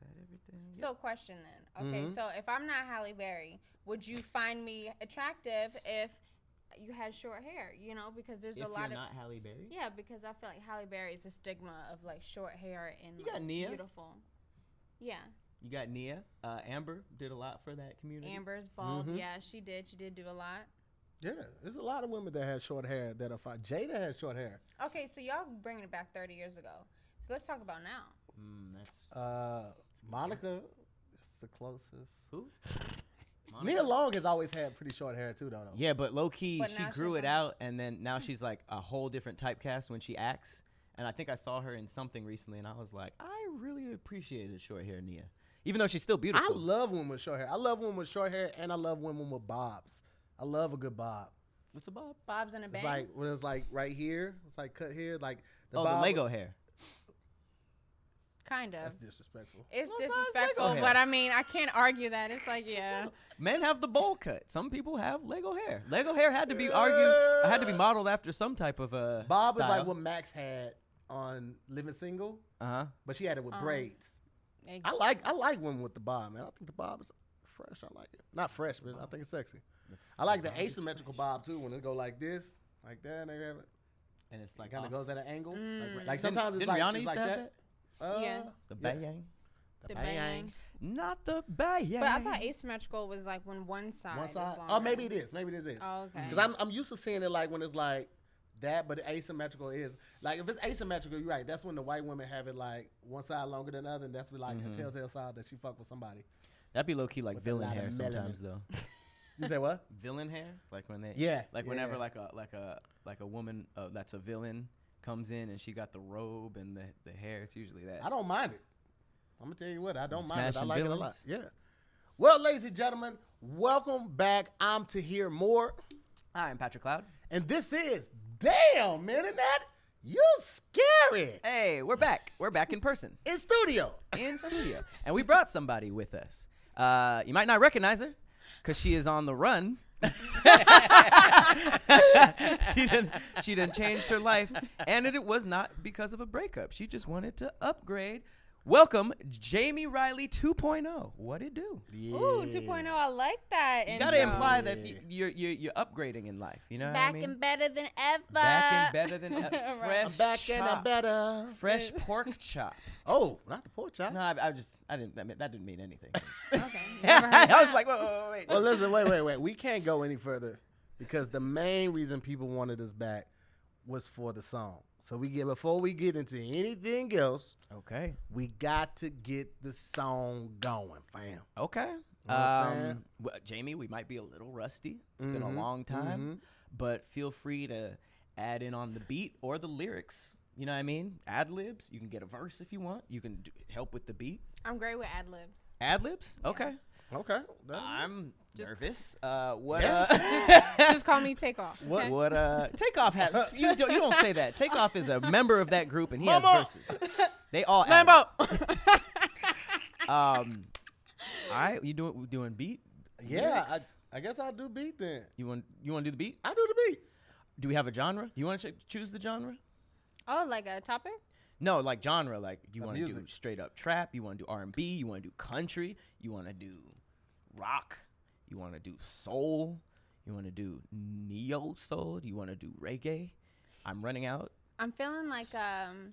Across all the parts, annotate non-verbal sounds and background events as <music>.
that everything? So, question then. Okay, Mhm. so if I'm not Halle Berry, would you find me attractive if you had short hair? You know, because there's if a lot you're of not Halle Berry, yeah, because I feel like Halle Berry is a stigma of like short hair and You got Nia. beautiful. Yeah, you got Nia. Uh, Amber did a lot for that community. Amber's bald. Mhm. Yeah, she did. She did do a lot. Yeah, there's a lot of women that had short hair that are fine. Jada had short hair. Okay, so y'all bringing it back 30 years ago. So let's talk about now. Mm, that's Uh, Monica is the closest. who? <laughs> Nia Long has always had pretty short hair too, though. though. Yeah, but low key, But she now grew she's it like- out, and then now she's like a whole different typecast when she acts. And I think I saw her in something recently, and I was like, I really appreciated short hair Nia, even though she's still beautiful. I beautiful. love women with short hair. I love women with short hair, and I love women with bobs. I love a good bob. What's a bob? Bob's in a bang. It's like when it's like right here, it's like cut here, like the oh, bob. the Lego hair. Kind of. That's disrespectful. It's No, it's not. It's disrespectful, but. I mean, I can't argue that. It's like, yeah. Men have the bowl cut. Some people have Lego hair. Lego hair had to be argued, had to be modeled after some type of uh. Bob is style. like what Max had on Living Single, Uh huh. but she had it with Um, braids. Ex- I like I like women with the bob, man. I think the bob is fresh. I like it. Not fresh, but I think it's sexy. I like the bob is asymmetrical bob too, when it go like this, like that, and they have it. And it's Like like kind of goes at an angle. Mm. Like Didn't- sometimes it's didn't like Rihanna it's used like to have that. Uh, Yeah. The yeah. bayang. the bang. bang. Not the bayang. But I thought asymmetrical was like when one side. One is side. longer. Oh, maybe it is. Maybe this is. Oh, okay. Because I'm I'm used to seeing it like when it's like that, but asymmetrical is like if it's asymmetrical, you're right. That's when the white women have it like one side longer than the other, and that's be like Mhm. a telltale sign that she fucked with somebody. That'd be low key like With villain hair sometimes though. <laughs> You say what? villain hair, like when they Yeah. like whenever like a like a like a woman uh, that's a villain comes in and she got the robe and the the hair. It's usually that. I don't mind it. I'm gonna tell you what, I don't mind it. I like it a lot. Yeah. Well, ladies and gentlemen, welcome back. I'm Tahir Moore, Hi, I'm Patrick Cloud. and this is damn man, isn't that you scary Hey, we're back. We're back in person <laughs> in studio. in studio, and we brought somebody with us. Uh, you might not recognize her because she is on the run. <laughs> she didn't. She didn't changed her life, and it was not because of a breakup. She just wanted to upgrade. Welcome, Jamie Riley 2.0. What it do? Ooh, 2.0. I like that. You gotta imply that Yeah. y- you're, you're you're upgrading in life. You know what Back I mean? and better than ever. Back and better than <laughs> ever. Right. fresh I'm back and chop. better. Fresh <laughs> pork chop. Oh, not the pork chop. No, I, I just I didn't. I mean, that didn't mean anything. <laughs> Okay. I was like, wait, wait, wait, wait. Well, listen, wait, wait, wait. We can't go any further because the main reason people wanted us back was for the song. So we get before we get into anything else, Okay. we got to get the song going, fam. Okay. know what I'm saying? Um, well, Jamie, we might be a little rusty. It's been a Mhm, long time, mhm. but feel free to add in on the beat or the lyrics. You know what I mean? Ad libs. You can get a verse if you want. You can do, help with the beat. I'm great with ad libs. Ad libs. Okay. Okay. I'm Just- nervous. <laughs> Uh, what? Yeah. Uh, <laughs> Just call me Takeoff. What- okay? What uh Takeoff has <laughs> you don't you don't say that. Takeoff is a member of that group and he Mama. has verses. They all Lambo. Um All right, you doing doing beat? yeah, I. I guess I'll do beat then. You want you want to do the beat? I do the beat. Do we have a genre? Do you want to ch- choose the genre? oh, like a topic? No, like genre like you want to do straight up trap, you want to do R&B, you want to do country, you want to do rock, you want to do soul, you want to do neo soul, Do you want to do reggae? I'm running out. I'm feeling like um,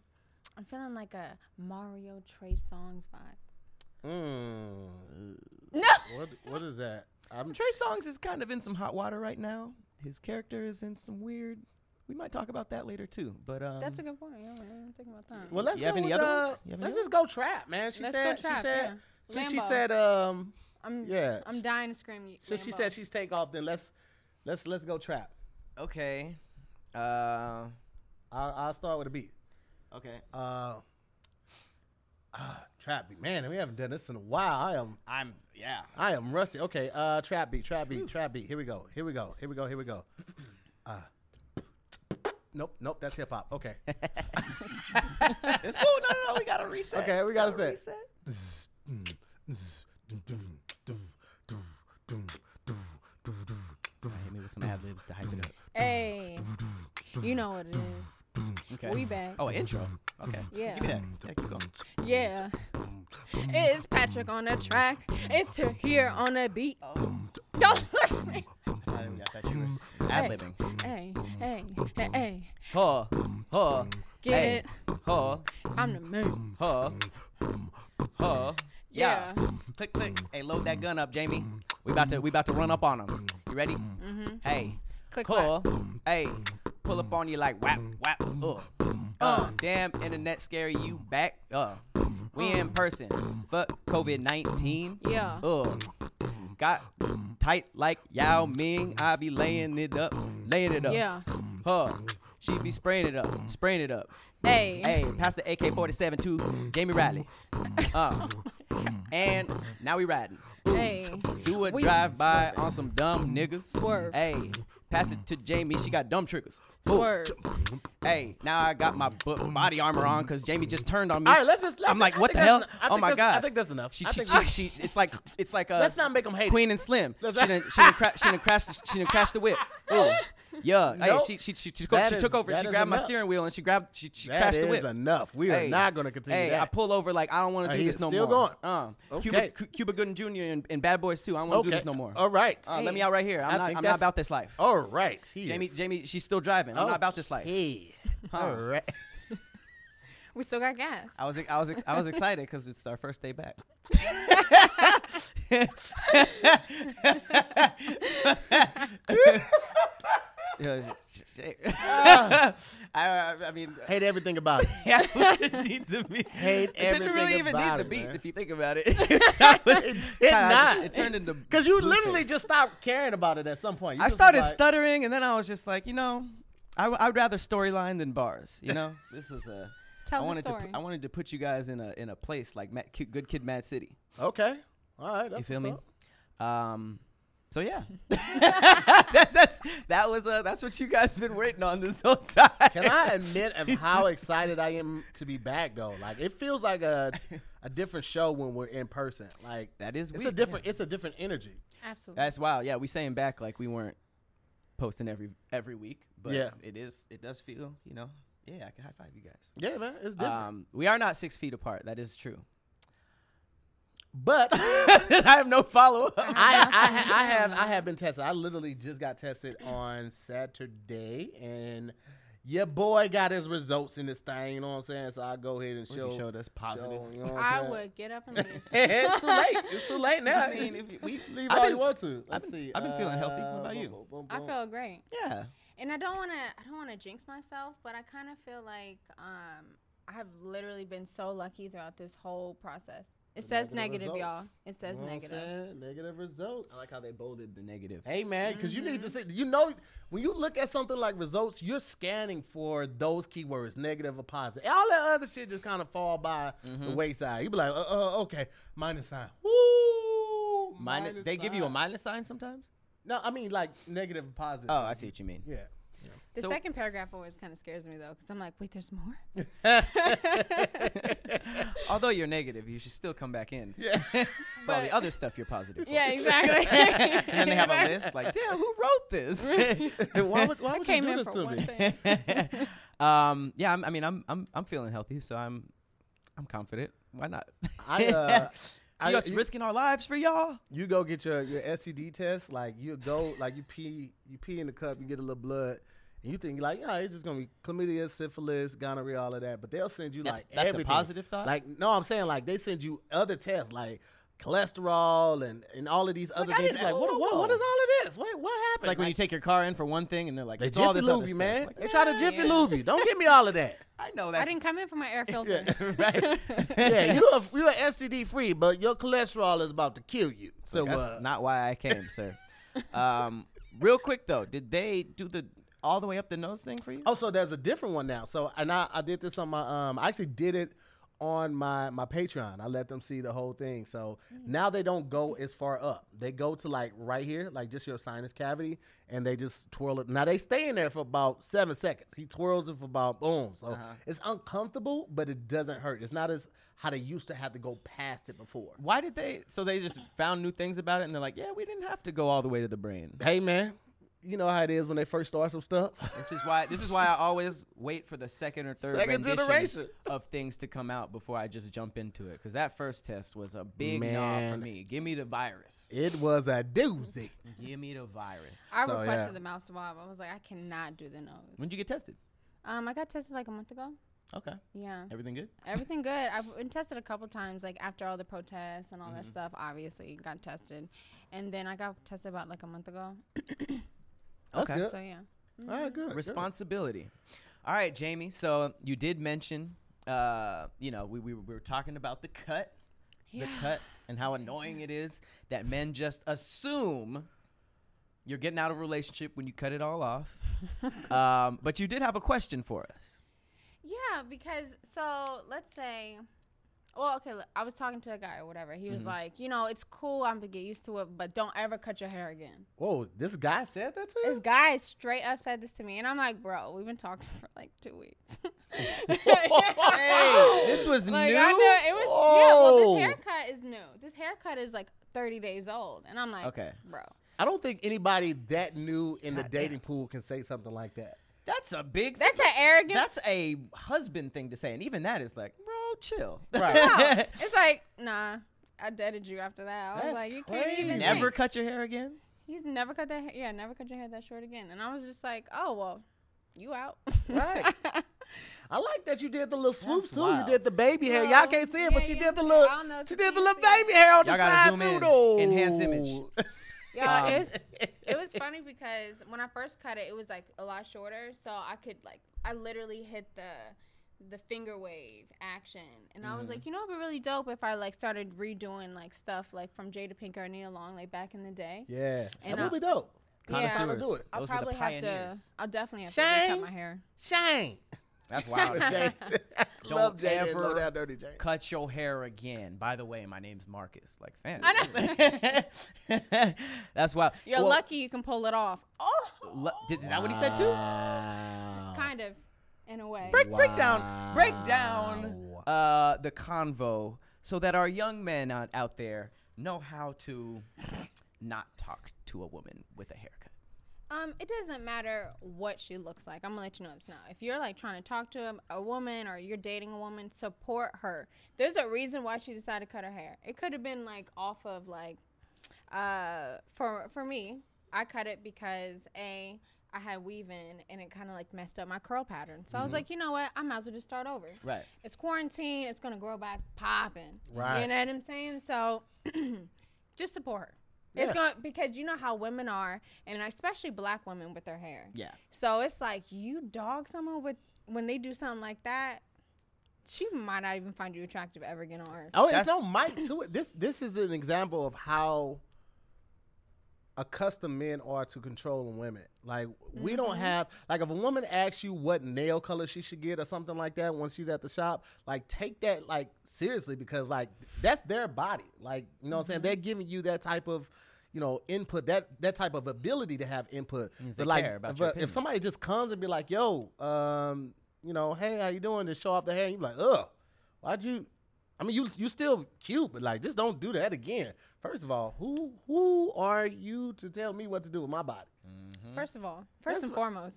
I'm feeling like a Mario Trey Songz vibe. Mm. No. <laughs> What What is that? I'm Trey Songz is kind of in some hot water right now. His character is in some weird. We might talk about that later too. But um, That's a good point. Yeah, man, think about that. well. Let's You have go any with, other uh, ones? You have any Let's just go trap, man. She Let's said. go trap. she said. yeah. Since she said, um, I'm yeah. I'm dying to scream. y- Since she Lambo. said she's take off, then let's let's let's go trap. okay. Uh, I'll, I'll start with a beat. okay. Uh, ah, trap beat, man. We haven't done this in a while. I am I'm yeah. I am rusty. Okay, uh, trap beat, trap beat, trap beat. Here we go. Here we go. Here we go. Here we go. Uh, nope, nope. That's hip hop. Okay. <laughs> It's cool. No, no, no. We gotta reset. Okay, we gotta set. reset. Hit me with some ad libs to hype it up. Hey, you know what it is. Okay. We back. Oh, intro. Okay. Yeah. Give me that. Yeah, keep going. Yeah. It's Patrick on the track. It's Tahir on the beat. Oh, Don't look at me. I, I thought you were ad libbing. Hey, hey, hey, hey. Huh, huh, Get hey, it? huh, I'm the moon. huh, huh. Yeah. Yeah. Click, click. Hey, load that gun up, Jamie. We about to, we about to run up on him. You ready? Mm-hmm. Hey, Click huh. Hey, pull up on you like whap, whap. Uh, uh. Damn, internet scary. You back? Uh, we in person. Fuck COVID nineteen. Yeah. Uh, got tight like Yao Ming. I be laying it up, laying it up. Yeah. Huh. She be spraying it up, spraying it up. Hey. Hey, pass the AK-47 to Jamie Riley. <laughs> Uh, and now we riding. Hey. Do a We drive by swerving. on some dumb niggas. Swerve. Hey, pass it to Jamie. She got dumb triggers. Ooh. Swerve. Hey, now I got my bu- body armor on because Jamie just turned on me. All right, let's just. Let's, I'm like, I what think the hell? that's en- I Oh think my that's- god! I think that's enough. She, I she, think she, she, it's like, it's like uh, Let's not make 'em hate it. Queen and Slim. Let's She didn't, she didn't, cra- she didn't crash, the, she didn't crash the whip. <laughs> Ooh. Yeah, hey, she she she, she, That she is- took over. She is grabbed my steering wheel and she grabbed she, she That crashed the is whip. enough. We are Hey, not going to continue Hey, that. I pull over like I don't want to do this no still more. going. Uh, Okay. Cuba, Cu- Cuba Gooding Jr. and, and Bad Boys too. I don't want to okay. do this no more. All right. Uh, let me out right here. I'm I not. I'm not about this life. All right. He Jamie, is. Jamie, she's still driving. I'm not about this life. Okay. Huh. All right. <laughs> We still got gas. I was I was ex- I was excited because it's our first day back. <laughs> <laughs> Yeah, sh- sh- sh- <laughs> I, I mean, Hate everything about it. <laughs> yeah, it didn't need to be. <laughs> Hate it didn't really even need the it, beat man. if you think about it. That was It did kinda just- not. it turned into Because you Blueface. literally just stopped caring about it at some point. You I just started like, stuttering, and then I was just like, you know, I, w- I would rather storyline than bars. You know, this was a. Tell I the wanted story. to. pu- I wanted to put you guys in a in a place like Mad, Ki- Good Kid, Mad City. Okay. All right. That's You feel what's me? up. Um, so yeah, <laughs> that's, that's that was uh that's what you guys have been waiting on this whole time. Can I <laughs> admit of how excited I am to be back though? Like it feels like a a different show when we're in person. Like That is it's weird, a different yeah. it's a different energy. Absolutely. That's wild. Yeah, we saying back like we weren't posting every every week, but Yeah. it is. It does feel, you know. Yeah, I can high five you guys. Yeah, man, it's different. Um, we are not six feet apart. That is true. But <laughs> <laughs> I have no follow up. I, I, <laughs> I have I have been tested. I literally just got tested on Saturday, and your boy got his results in this thing. You know what I'm saying? So I go ahead and show. you showed us positive. show, you know I saying? would get up and leave. it's too late. It's too late now. I mean, if you- we leave I've all been- you want to. Let's I've been- see. I've been feeling healthy. What Uh, about boom, you? boom, boom, I feel great. Yeah. And I don't want to I don't want to jinx myself, but I kind of feel like um I have literally been so lucky throughout this whole process. It says negative negative, y'all. It says You know what I'm negative. saying? Negative results. I like how they bolded the negative. Hey man, because you need to Mm-hmm. see. You know, when you look at something like results, you're scanning for those keywords, negative or positive. All that other shit just kind of fall by Mm-hmm. the wayside. You be like, uh, uh, okay, minus sign. Woo! Minus, they give you a minus sign sometimes. No, I mean like negative and positive. Oh, I see what you mean. Yeah. The So- second paragraph always kind of scares me though, because I'm like, wait, there's more. <laughs> <laughs> Although you're negative, you should still come back in Yeah. <laughs> for all the other stuff you're positive for. yeah, exactly. and then they have a list like, damn, who wrote this? why would, why I would came you in do this for to one me? thing. um, yeah, I'm, I mean, I'm, I'm, I'm feeling healthy, so I'm, I'm confident. Why not? I, uh, So I- us you- risking our lives for y'all. you go get your, your STD test, like you go, like you pee, you pee in the cup, you get a little blood, and you think like, yeah, it's just gonna be chlamydia, syphilis, gonorrhea, all of that. But they'll send you That's- like that's a positive thought? Like, no, I'm saying like they send you other tests, like cholesterol and and all of these other I things. didn't- like, what, whoa, what, what whoa. is all of this? What, what happened? Like when you take your car in for one thing, and they're like, they it's all jiffy this other lube you, stuff. man. Like, they try to jiffy yeah. lube. Don't give me all of that. <laughs> I know that. I didn't come in for my air <laughs> filter. <laughs> right. yeah, you are you are STD free, but your cholesterol is about to kill you. So that's uh, not why I came, sir. Um, real quick though, did they do the all the way up the nose thing for you? Oh, so there's a different one now. So and I, I did this on my um I actually did it on my my Patreon. I let them see the whole thing. So now they don't go as far up. They go to like right here, like just your sinus cavity, and they just twirl it. Now they stay in there for about seven seconds. He twirls it for about boom. So Uh-huh. it's uncomfortable, but it doesn't hurt. It's not as how they used to have to go past it before. Why did they? So they just found new things about it, and they're like, yeah, we didn't have to go all the way to the brain. Hey man, you know how it is when they first start some stuff. This is why. This is why I always wait for the second or third Second generation. of things to come out before I just jump into it. Because that first test was a big nah for me. Give me the virus. It was a doozy. Give me the virus. I So, requested yeah. the mouth swab. I was like, I cannot do the nose. When'd you get tested? Um, I got tested like a month ago. Okay. Yeah. Everything good? Everything <laughs> good. I've been tested a couple times, like after all the protests and all Mm-hmm. that stuff. Obviously, got tested, and then I got tested about like a month ago. <clears throat> That's Okay. good. So yeah. All right, good. good. Responsibility. All right, Jamie. So you did mention, uh, you know, we, we, we were talking about the cut, the cut, and how annoying it is that men just assume you're getting out of a relationship when you cut it all off. <laughs> um, but you did have a question for us. Yeah, because so let's say, well, okay, look, I was talking to a guy or whatever. He was Mm-hmm. like, you know, it's cool. I'm gonna get used to it, but don't ever cut your hair again. Whoa, this guy said that to me? This guy straight up said this to me, and I'm like, bro, we've been talking <laughs> for like two weeks. <laughs> Hey, this was like, new. I know it was yeah. Well, this haircut is new. This haircut is like 30 days old, and I'm like, Okay. bro. I don't think anybody that new in the God damn. dating pool can say something like that. That's a big. That's an arrogant. That's a husband thing to say, and even that is like, bro, chill. Right. no. <laughs> It's like, nah. I deaded you after that. I was That's like, you can't even crazy. Never think. cut your hair again. You never cut that. hair Yeah, never cut your hair that short again. And I was just like, oh well, you out. Right. <laughs> I like that you did the little swoops too. wild. You did the baby hair. Y'all can't see it, but she yeah, did the little. I don't know She did the little see it. baby hair on Y'all the gotta side zoom too, in. though. Enhance image. Yeah, Um, it was <laughs> it was funny because when I first cut it, it was like a lot shorter, so I could like I literally hit the the finger wave action, and I was like, you know, it'd be really dope if I like started redoing like stuff like from Jada Pinkett or Nia Long like back in the day. Yeah, And that would I- be dope. Yeah. Trying to do it. I'll Those probably have to. I'll definitely have to cut my hair. Shane. That's wild. <laughs> Jay. <laughs> Don't Love Jay. ever Low down dirty Jay. cut your hair again. By the way, my name's Marcus. Like, fan. <laughs> That's wild. You're Well, lucky you can pull it off. Oh, lu- did, is that what he said too? Wow. kind of, in a way. Break, break down, break down uh, the convo so that our young men out, out there know how to not talk to a woman with a haircut. Um, it doesn't matter what she looks like. I'm gonna let you know this now. If you're like trying to talk to a, a woman or you're dating a woman, support her. There's a reason why she decided to cut her hair. It could have been like off of like, uh, for for me, I cut it because a I had weave in and it kind of like messed up my curl pattern. So I was like, you know what? I might as well just start over. Right. It's quarantine. It's gonna grow back popping. Right. You know what I'm saying? So <clears throat> just support her. It's going to because you know how women are, and especially black women with their hair. Yeah. So it's like you dog someone with when they do something like that, she might not even find you attractive ever again on earth. Oh, it's no That's- mic to it. This this is an example of how accustomed men are to controlling women. Like we Mm-hmm. don't have like if a woman asks you what nail color she should get or something like that when she's at the shop, like take that like seriously because like that's their body. Like you know what I'm Mm-hmm. saying? They're giving you that type of you know input that that type of ability to have input. But like if, if somebody just comes and be like, "Yo, um, you know, hey, how you doing?" to show off the hair, you be like, "Ugh, why'd you?" I mean, you you still cute, but like, just don't do that again. First of all, who who are you to tell me what to do with my body? Mm-hmm. First of all, first That's and foremost,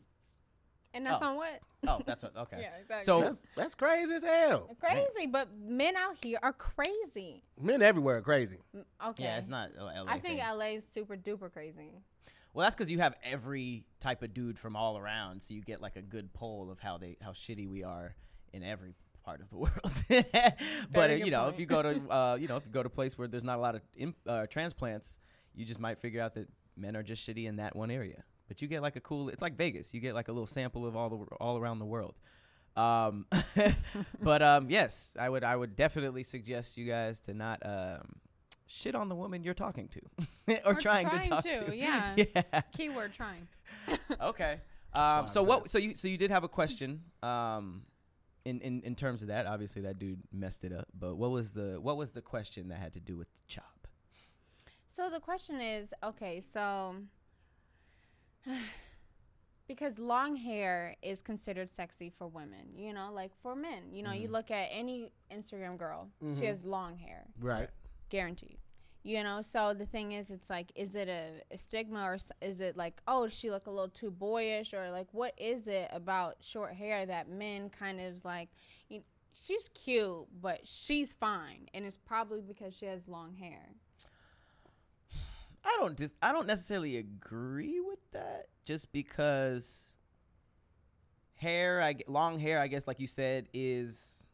and that's Oh. on what? Oh, that's what. Okay. <laughs> Yeah, exactly. So That's that's crazy as hell. Crazy, but men out here are crazy. Men everywhere are crazy. Okay. yeah, it's not. LA I think thing. LA's super duper crazy. Well, that's because you have every type of dude from all around, so you get like a good poll of how they how shitty we are in every part of the <laughs> world. <laughs> but uh, you know, if you go to <laughs> uh, you know if you go to a place where there's not a lot of imp, uh, transplants, you just might figure out that men are just shitty in that one area. But you get like a cool. It's like Vegas. You get like a little sample of all the all around the world. Um, but um, yes, I would I would definitely suggest you guys to not um, shit on the woman you're talking to or, Or trying, to talk to, to. yeah. yeah. Keyword trying. Okay. Um, so what? So you so you did have a question. Um, in, in in terms of that, obviously that dude messed it up. But what was the what was the question that had to do with the chop? So the question is, okay, so <sighs> because long hair is considered sexy for women, you know, like for men, you know, Mm-hmm. you look at any Instagram girl, she has long hair, Right. guaranteed. You know, so the thing is, it's like, is it a, a stigma or is it like, oh, she look a little too boyish or like, what is it about short hair that men kind of like, you, she's cute, but she's fine, and it's probably because she has long hair. I don't dis- I don't necessarily agree with that just because hair I long hair I guess like you said is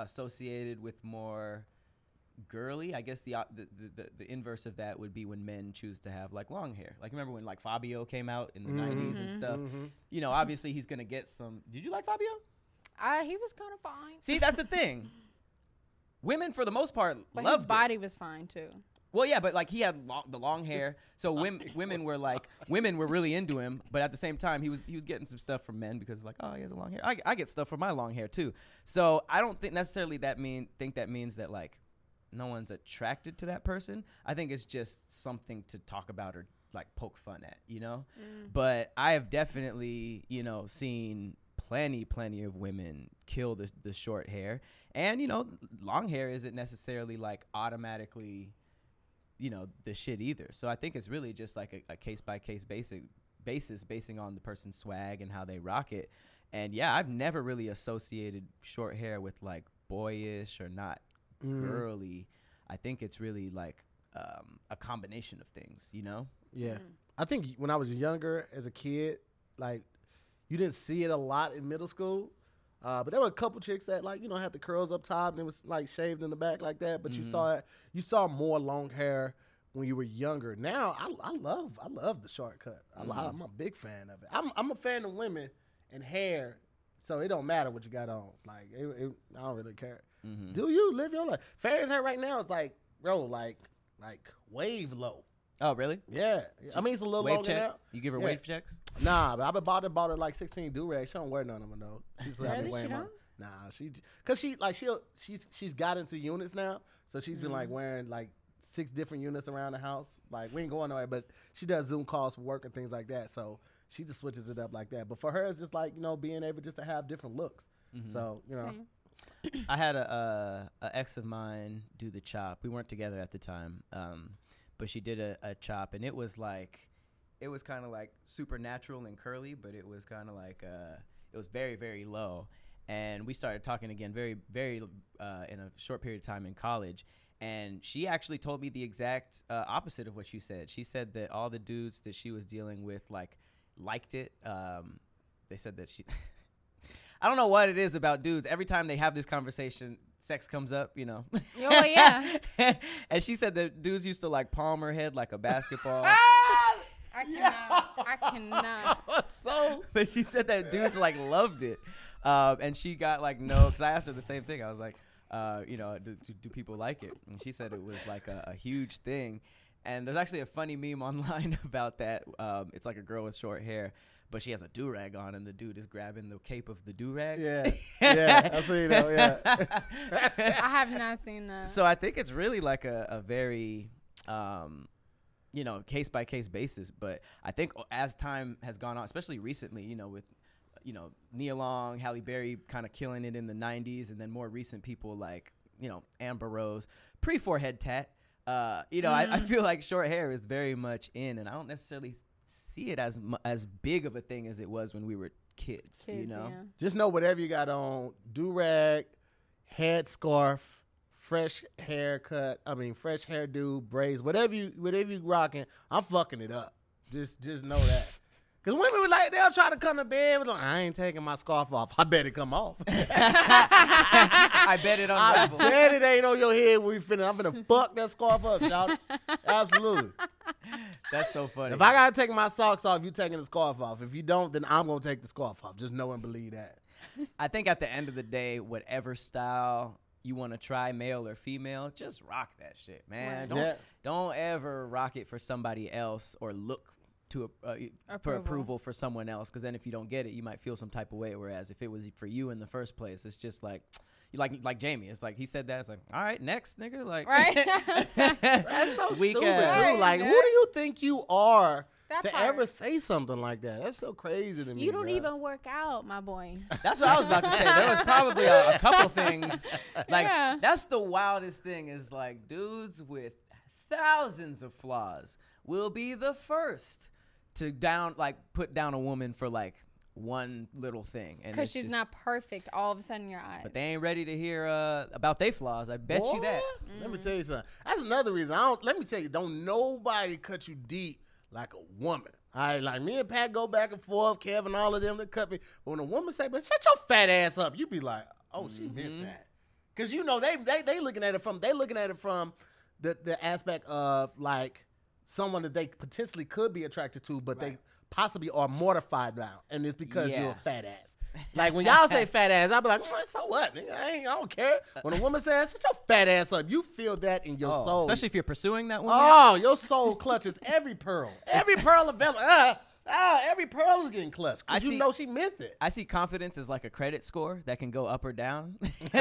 associated with more girly I guess the, op- the, the the the inverse of that would be when men choose to have like long hair like remember when like Fabio came out in the 90s and Mhm. stuff Mhm. you know obviously he's going to get some Did you like Fabio? Uh, he was kind of fine, See that's the thing <laughs> Women for the most part but loved his it. body was fine too. Well, yeah, but like he had long, the long hair, so <laughs> women women were like women were really into him. But at the same time, he was he was getting some stuff from men because like oh he has a long hair. I, I get stuff from my long hair too. So I don't think necessarily that mean think that means that like no one's attracted to that person. I think it's just something to talk about or like poke fun at, you know. Mm. But I have definitely you know seen plenty plenty of women kill the the short hair, and you know long hair isn't necessarily like automatically you know the shit either. So I think it's really just like a, a case by case basic basis, basing on the person's swag and how they rock it. And yeah, I've never really associated short hair with like boyish or not Mhm. girly. I think it's really like um, a combination of things, you know. Yeah. I think when I was younger as a kid, like you didn't see it a lot in middle school. Uh, but there were a couple chicks that like, you know, had the curls up top and it was like shaved in the back like that. But you Mhm. saw it you saw more long hair when you were younger. Now I, I love I love the shortcut. I, Mhm. I'm a big fan of it. I'm I'm a fan of women and hair, so it don't matter what you got on. Like it, it, I don't really care. Mm-hmm. Do you live your life? Fair's hair right now is like, bro, like like wave low. Oh, really? Yeah, I mean it's a little Wave longer check? now. You give her Yeah. wave checks? Nah, but I've been bought it, bought it like sixteen do rags. She don't wear none of them though. She's Really? having She wearing don't? Nah, she cause she like she will she's she's got into units now, so she's been Mm. like wearing like six different units around the house. Like we ain't going nowhere, but she does Zoom calls for work and things like that. So she just switches it up like that. But for her, it's just like you know being able just to have different looks. Mhm. So you know, Same. I had a, a a ex of mine do the chop. We weren't together at the time, um, but she did a, a chop, and it was like, it was kind of like supernatural and curly, but it was kind of like uh, it was very very low. And we started talking again, very very uh, in a short period of time in college. And she actually told me the exact uh, opposite of what you said. She said that all the dudes that she was dealing with like liked it. Um, they said that she. <laughs> I don't know what it is about dudes. Every time they have this conversation, sex comes up, you know. Oh, yeah. <laughs> and she said that dudes used to like palm her head like a basketball. <laughs> I cannot. I cannot. <laughs> so but she said that dudes like loved it. Um, and she got like no, because I asked her the same thing. I was like, uh, you know, do, do, do people like it? And she said it was like a, a huge thing. And there's actually a funny meme online about that. Um, it's like a girl with short hair, but she has a do rag on, and the dude is grabbing the cape of the do rag. yeah, <laughs> yeah, I see that. Yeah. <laughs> I have not seen that. so I think it's really like a, a very, um, you know, case by case basis. But I think as time has gone on, especially recently, you know, with you know Nia Long, Halle Berry kind of killing it in the '90s, and then more recent people like you know Amber Rose, pre forehead tat. Uh, you know, I, I Mhm. feel like short hair is very much in, and I don't necessarily see it as mu- as big of a thing as it was when we were kids. you know, yeah. Just know whatever you got on, do rag, head scarf, fresh haircut. I mean, fresh hairdo, braids, whatever you whatever you rocking. I'm fucking it up. Just just know that. Cause women were like they'll try to come to bed, but like, I ain't taking my scarf off. I bet it come off. <laughs> I bet it I bet it ain't on your head when we finna. I'm gonna fuck that scarf up, shout. Absolutely. That's so funny. If I gotta take my socks off, you taking the scarf off. If you don't, then I'm gonna take the scarf off. Just know and believe that. I think at the end of the day, whatever style you want to try, male or female, just rock that shit, man. Right. Don't Yeah. don't ever rock it for somebody else or look to uh, for Approval. approval for someone else. Because then if you don't get it, you might feel some type of way. Whereas if it was for you in the first place, it's just like. <tsk> Like like Jamie, it's like he said that. It's like, all right, next nigga, like, Right. <laughs> That's so Weak stupid Right, Like, who do you think you are That to part. ever say something like that? That's so crazy to me. You don't bruh. even work out, my boy. That's what I was about to say. There was probably a, a <laughs> couple things. Like Yeah. that's the wildest thing is like dudes with thousands of flaws will be the first to down like put down a woman for like one little thing and Because she's just- not perfect all of a sudden your eyes. but they ain't ready to hear uh, about their flaws i bet you that Boy, Let me tell you something. That's another reason. I don't. Let me tell you, don't nobody cut you deep like a woman. All right, like me and Pat go back and forth. Kevin, all of them that cut me. But when a woman say, "But shut your fat ass up," you be like, "Oh, she Mm-hmm. meant that," because you know they they they looking at it from they looking at it from the the aspect of like someone that they potentially could be attracted to, but they possibly are mortified now, and it's because you're a fat ass. Like when y'all say fat ass, I be like, "Mm, so what? Nigga, I, ain't, I don't care. When a woman says, "Shut your fat ass up," you feel that in your Oh, soul. especially if you're pursuing that woman oh, your soul clutches every pearl, <laughs> every pearl available. Ah, ah, every pearl is getting clutched I because you see- know she meant it. I see confidence as like a credit score that can go up or down. <laughs> <laughs> oh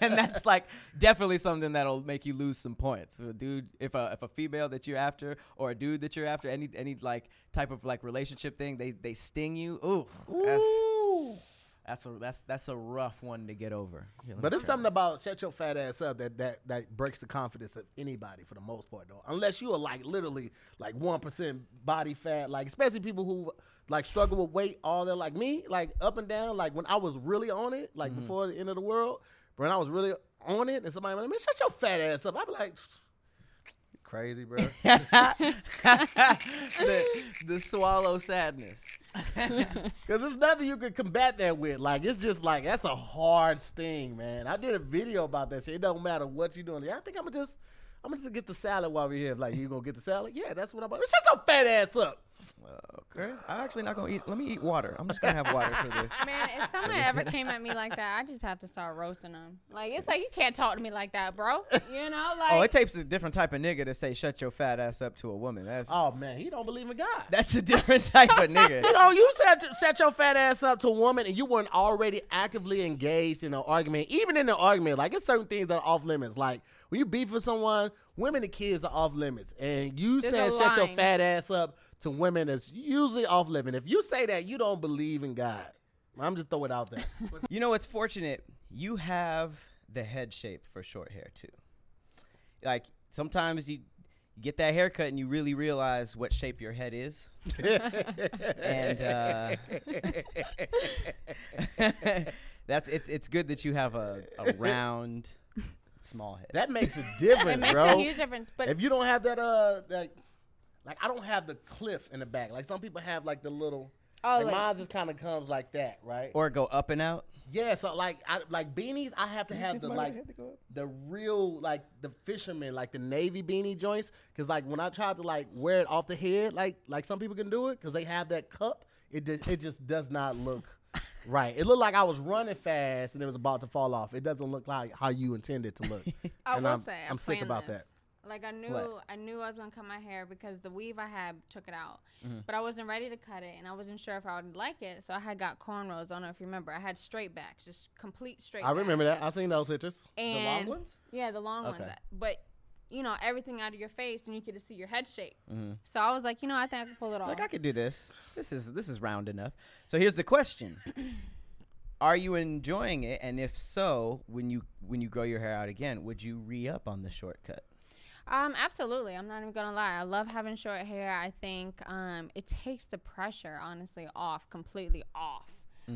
and that's like definitely something that'll make you lose some points. So a dude, if a if a female that you're after or a dude that you're after, any any like type of like relationship thing, they they sting you. Ooh, that's Ooh. That's a that's that's a rough one to get over. Here, But me it's something this. about shut your fat ass up that that that breaks the confidence of anybody for the most part though. Unless you are like literally like one percent body fat, like especially people who like struggle with weight all their like me, like up and down. Like when I was really on it, like Mm-hmm. before the end of the world, when I was really on it, and somebody went, man, shut your fat ass up. I'd be like, "You crazy, bro. <laughs> the, the swallow sadness. <laughs> Because there's nothing you can combat that with. Like it's just like that's a hard sting, man. I did a video about that shit. It don't matter what you're doing. I think I'm gonna just I'm gonna just get the salad while we're here. Like you gonna get the salad? Yeah, that's what I'm about. Shut your fat ass up. Okay, I'm actually not gonna eat. Let me eat water. I'm just gonna have water for this. <laughs> Man, if someone ever came at me like that, I just have to start roasting them. Like it's like you can't talk to me like that, bro. You know, <laughs> like Oh, it takes a different type of nigga to say "shut your fat ass up" to a woman. That's Oh man, he don't believe in God. that's a different type of nigga. <laughs> you know, you said set your fat ass up to a woman and you weren't already actively engaged in an argument. Even in an argument, like it's certain things that are off limits. Like when you beef with someone, women and kids are off limits. And you There's said a shut your fat ass up to women that's usually off limit. If you say that, you don't believe in God. I'm just throwing it out there. <laughs> You know, it's fortunate you have the head shape for short hair too. Like sometimes you you get that haircut and you really realize what shape your head is. <laughs> and uh, <laughs> that's it's it's good that you have a, a round, small head. that makes a difference, it makes bro. a huge difference. But if you don't have that, uh, that, like I don't have the cliff in the back. Like some people have like the little. Oh, like like- mine just kind of comes like that, right? or go up and out. Yeah, so like I like beanies, I have to have the like the real like the fisherman like the navy beanie joints because like when I tried to like wear it off the head like like some people can do it because they have that cup it just it just does not look <laughs> right. It looked like I was running fast and it was about to fall off. It doesn't look like how you intended to look. <laughs> I And will I'm- say I'm I'm, sick sick about this. that. Like I knew What? I knew I was gonna cut my hair because the weave I had took it out, Mm-hmm. but I wasn't ready to cut it and I wasn't sure if I would like it. So I had got cornrows. I don't know if you remember. I had straight backs, just complete straight. I remember backs. that. I seen those pictures. And The long ones? Yeah, the long ones. But you know everything out of your face and you get to see your head shape. So I was like, you know, I think I can pull it off. Like I could do this. This is this is round enough. So here's the question: <coughs> Are you enjoying it? And if so, when you when you grow your hair out again, would you re up on the shortcut? Um, absolutely. I'm not even gonna lie. I love having short hair. I think um, it takes the pressure, honestly, off completely off.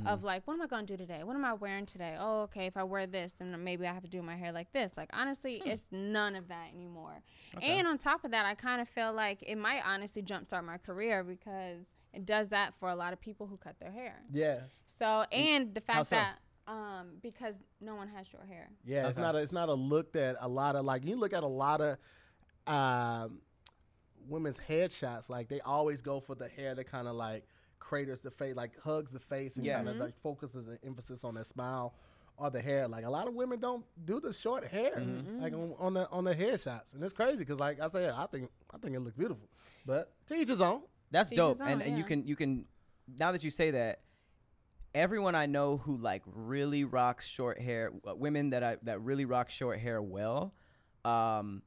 Of like, what am I gonna do today? What am I wearing today? Oh, okay. If I wear this, then maybe I have to do my hair like this. Like honestly, it's none of that anymore. And on top of that, I kind of feel like it might honestly jumpstart my career because it does that for a lot of people who cut their hair. Yeah. So and the fact so? that um, because no one has short hair. Yeah, it's not a, it's not a look that a lot of like you look at a lot of um, women's headshots. Like they always go for the hair that kind of like craters the face, like hugs the face, and Yeah. kind of like focuses the emphasis on that smile or the hair. Like a lot of women don't do the short hair, like on, on the on the headshots, and it's crazy because like I said, I think I think it looks beautiful, but to each his own. That's Teach dope. his and own, and you can you can now that you say that, everyone I know who like really rocks short hair, uh, women that I that really rock short hair well, um,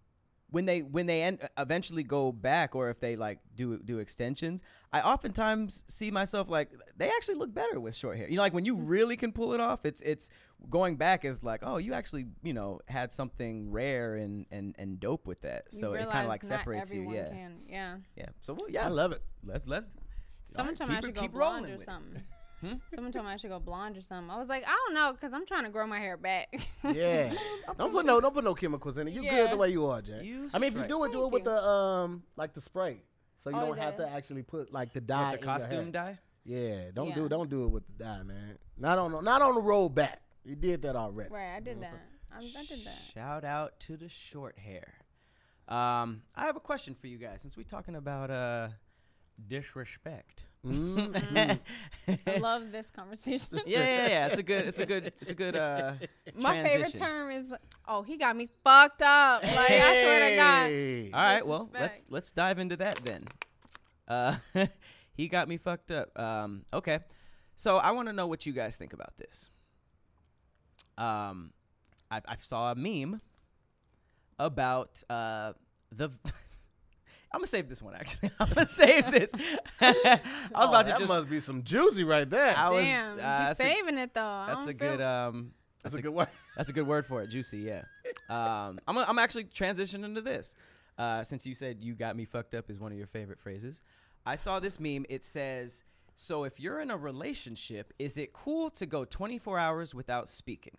when they when they end, eventually go back or if they like do do extensions, I oftentimes see myself like they actually look better with short hair. You know, like when you really can pull it off, it's it's going back is like, oh, you actually you know had something rare and and and dope with that. You So it kind of like separates you. Yeah, Can. Yeah. yeah. So well, I love it. let's let's. Someone all told right, I keep should it- go keep blonde rolling or something. Hmm? Someone told me I should go blonde or something. I was like, I don't know, cause I'm trying to grow my hair back. Yeah. <laughs> don't put no don't put no chemicals in it. You good the way you are, Jay. You I mean, if you do it, do it with the um like the spray, so you Oh, don't have the- to actually put like the dye. With the in your costume hair. dye. Yeah, don't Yeah. do don't do it with the dye, man. Not on not on the road back. You did that already. right, I did You know that. what I, I did that. Shout out to the short hair. Um, I have a question for you guys since we're talking about uh disrespect. Mm. I love this conversation. yeah, yeah, yeah. It's a good, it's a good, it's a good uh My favorite transition. term is, oh, he got me fucked up. Like I swear to God. Hey. All right, well, let's let's dive into that then. Uh, <laughs> he got me fucked up. Um, okay, so I want to know what you guys think about this. Um, I, I saw a meme about uh the. <laughs> I'm gonna save this one. Actually, <laughs> I'm gonna save this. <laughs> I was Oh, about to that just. must be some juicy right there. I was. Damn, uh, he's that's a, saving it though. I that's a good. Um, That's a good one. <laughs> That's a good word for it. Juicy, yeah. Um, I'm, I'm actually transitioning to this. Uh, since you said you got me fucked up is one of your favorite phrases. I saw this meme. It says, So if you're in a relationship, is it cool to go 24 hours without speaking?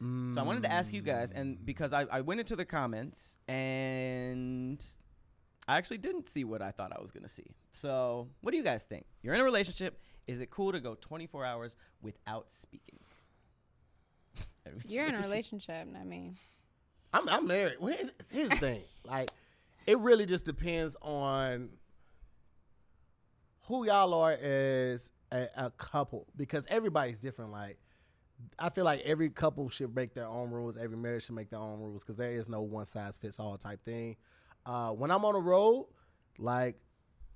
So I wanted to ask you guys, and because I, I went into the comments and I actually didn't see what I thought I was going to see. So what do you guys think? You're in a relationship. Is it cool to go 24 hours without speaking? <laughs> You're in a relationship. I mean, I'm I'm married. Well, here's, here's the thing. <laughs> Like, it really just depends on who y'all are as a, a couple because everybody's different. Like, I feel like every couple should make their own rules. Every marriage should make their own rules because there is no one size fits all type thing. Uh, when I'm on the road, like,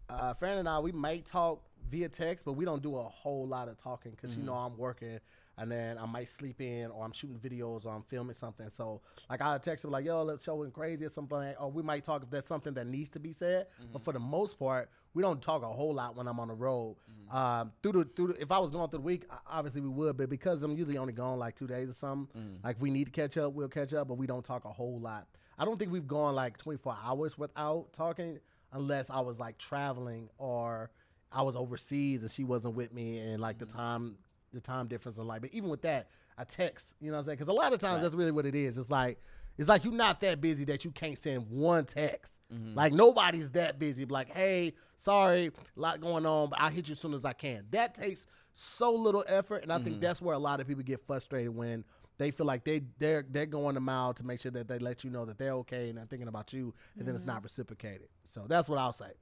uh, Fran and I, we might talk via text, but we don't do a whole lot of talking because you know I'm working and then I might sleep in or I'm shooting videos or I'm filming something. So like I'll text her like, yo, let's show went crazy or something or we might talk if there's something that needs to be said. But for the most part, we don't talk a whole lot when I'm on the road. Um, through the through the, if I was going through the week, obviously we would, but because I'm usually only gone like two days or something, like if we need to catch up, we'll catch up, but we don't talk a whole lot. I don't think we've gone like 24 hours without talking unless I was like traveling or I was overseas and she wasn't with me and like the mm-hmm. time the time difference in life. But even with that, I text. You know what I'm saying? Because a lot of times that's really what it is. It's like it's like you're not that busy that you can't send one text. Mm-hmm. Like nobody's that busy. Like, hey, sorry, a lot going on, but I'll hit you as soon as I can. That takes so little effort, and I think mm-hmm. that's where a lot of people get frustrated when they feel like they they're they're going a mile to make sure that they let you know that they're okay and they're thinking about you, and then it's not reciprocated. So that's what I'll say.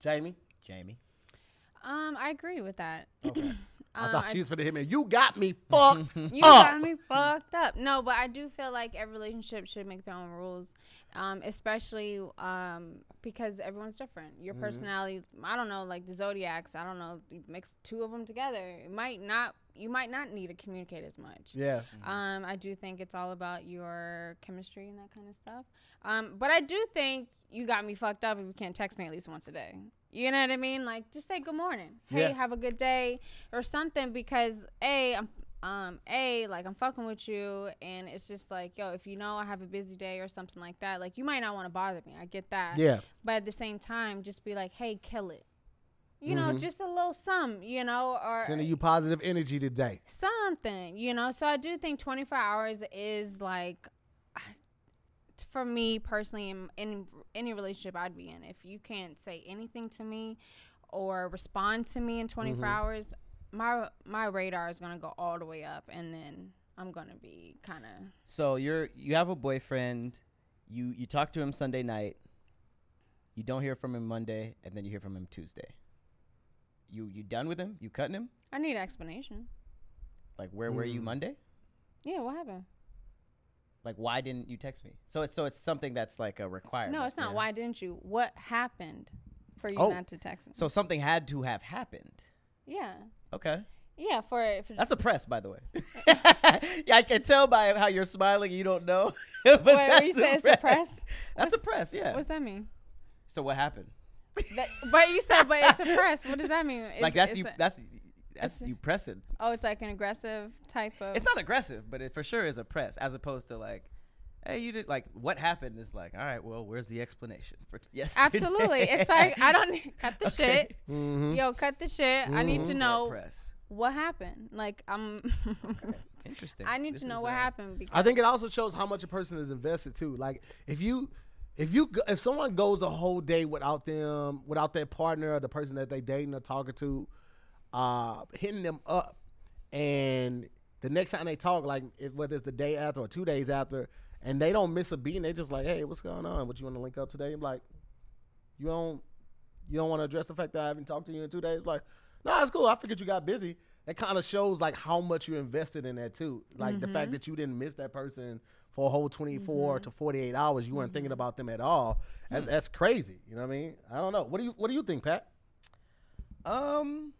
Jamie, Jamie. um, I agree with that. okay. <clears throat> I Uh, thought she was for the hit me. You got me <laughs> fucked You up. got me fucked up. No, but I do feel like every relationship should make their own rules, um, especially um, because everyone's different. Your Mm-hmm. personality, I don't know, like the zodiacs. I don't know, mix two of them together. It might not. You might not need to communicate as much. Yeah. Um, I do think it's all about your chemistry and that kind of stuff. Um, but I do think you got me fucked up if you can't text me at least once a day. You know what I mean? Like just say good morning. Hey, Yeah. have a good day or something because A, I'm um A, like I'm fucking with you and it's just like, yo, if you know I have a busy day or something like that, like you might not want to bother me. I get that. Yeah. But at the same time, just be like, hey, kill it. You know, Mhm. just a little sum, you know, or Sending you positive energy today. something, you know. So I do think 24 hours is like, <sighs> for me personally, in, in any relationship I'd be in, if you can't say anything to me or respond to me in 24 Mhm. hours, my my radar is gonna go all the way up, and then I'm gonna be kind of So you're you have a boyfriend, you you talk to him Sunday night, you don't hear from him Monday, and then you hear from him Tuesday. You you done with him? You cutting him? I need an explanation. Like where were you Hmm. Monday? Yeah, what happened? Like why didn't you text me? So it's so it's something that's like a requirement. No, it's not. yeah. Why didn't you? What happened for you Oh. not to text me? So something had to have happened. yeah, Okay. yeah. For, for That's a press, by the way. yeah, <laughs> I can tell by how you're smiling. You don't know. <laughs> but Wait, what you that's say? It's a press. That's a press, yeah. What's that mean? So what happened? That, but you said, but it's a press. What does that mean? <laughs> like that's you. a- that's that's you press it. oh, it's like an aggressive type of. It's not aggressive, but it for sure is a press, as opposed to like, hey, you did like what happened is like, all right, well, where's the explanation for t- <laughs> yes? Absolutely. It's like I don't cut the <laughs> Okay. shit. Mm-hmm. Yo, cut the shit. I need to know press. what happened. Like I'm. Interesting. I need This to know what uh, happened because I think it also shows how much a person is invested too. Like if you if you if someone goes a whole day without them without their partner or the person that they dating or talking to, uh, hitting them up, and the next time they talk, like whether it's the day after or two days after, and they don't miss a beat, and they just like, hey, what's going on? What you want to link up today? I'm like, you don't you don't want to address the fact that I haven't talked to you in two days? Like, no, it's cool. I figured you got busy. That kind of shows like how much you're invested in that too. Like the fact that you didn't miss that person for a whole 24 to 48 hours. You weren't thinking about them at all. That's, that's crazy. You know what I mean? I don't know. What do you What do you think, Pat? Um,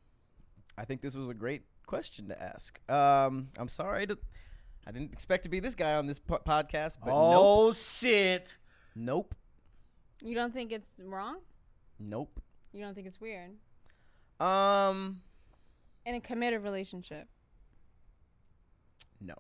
I think this was a great question to ask. Um, I'm sorry to. I didn't expect to be this guy on this po- podcast, but nope, oh shit! nope, you don't think it's wrong. nope. You don't think it's weird Um, in a committed relationship. no.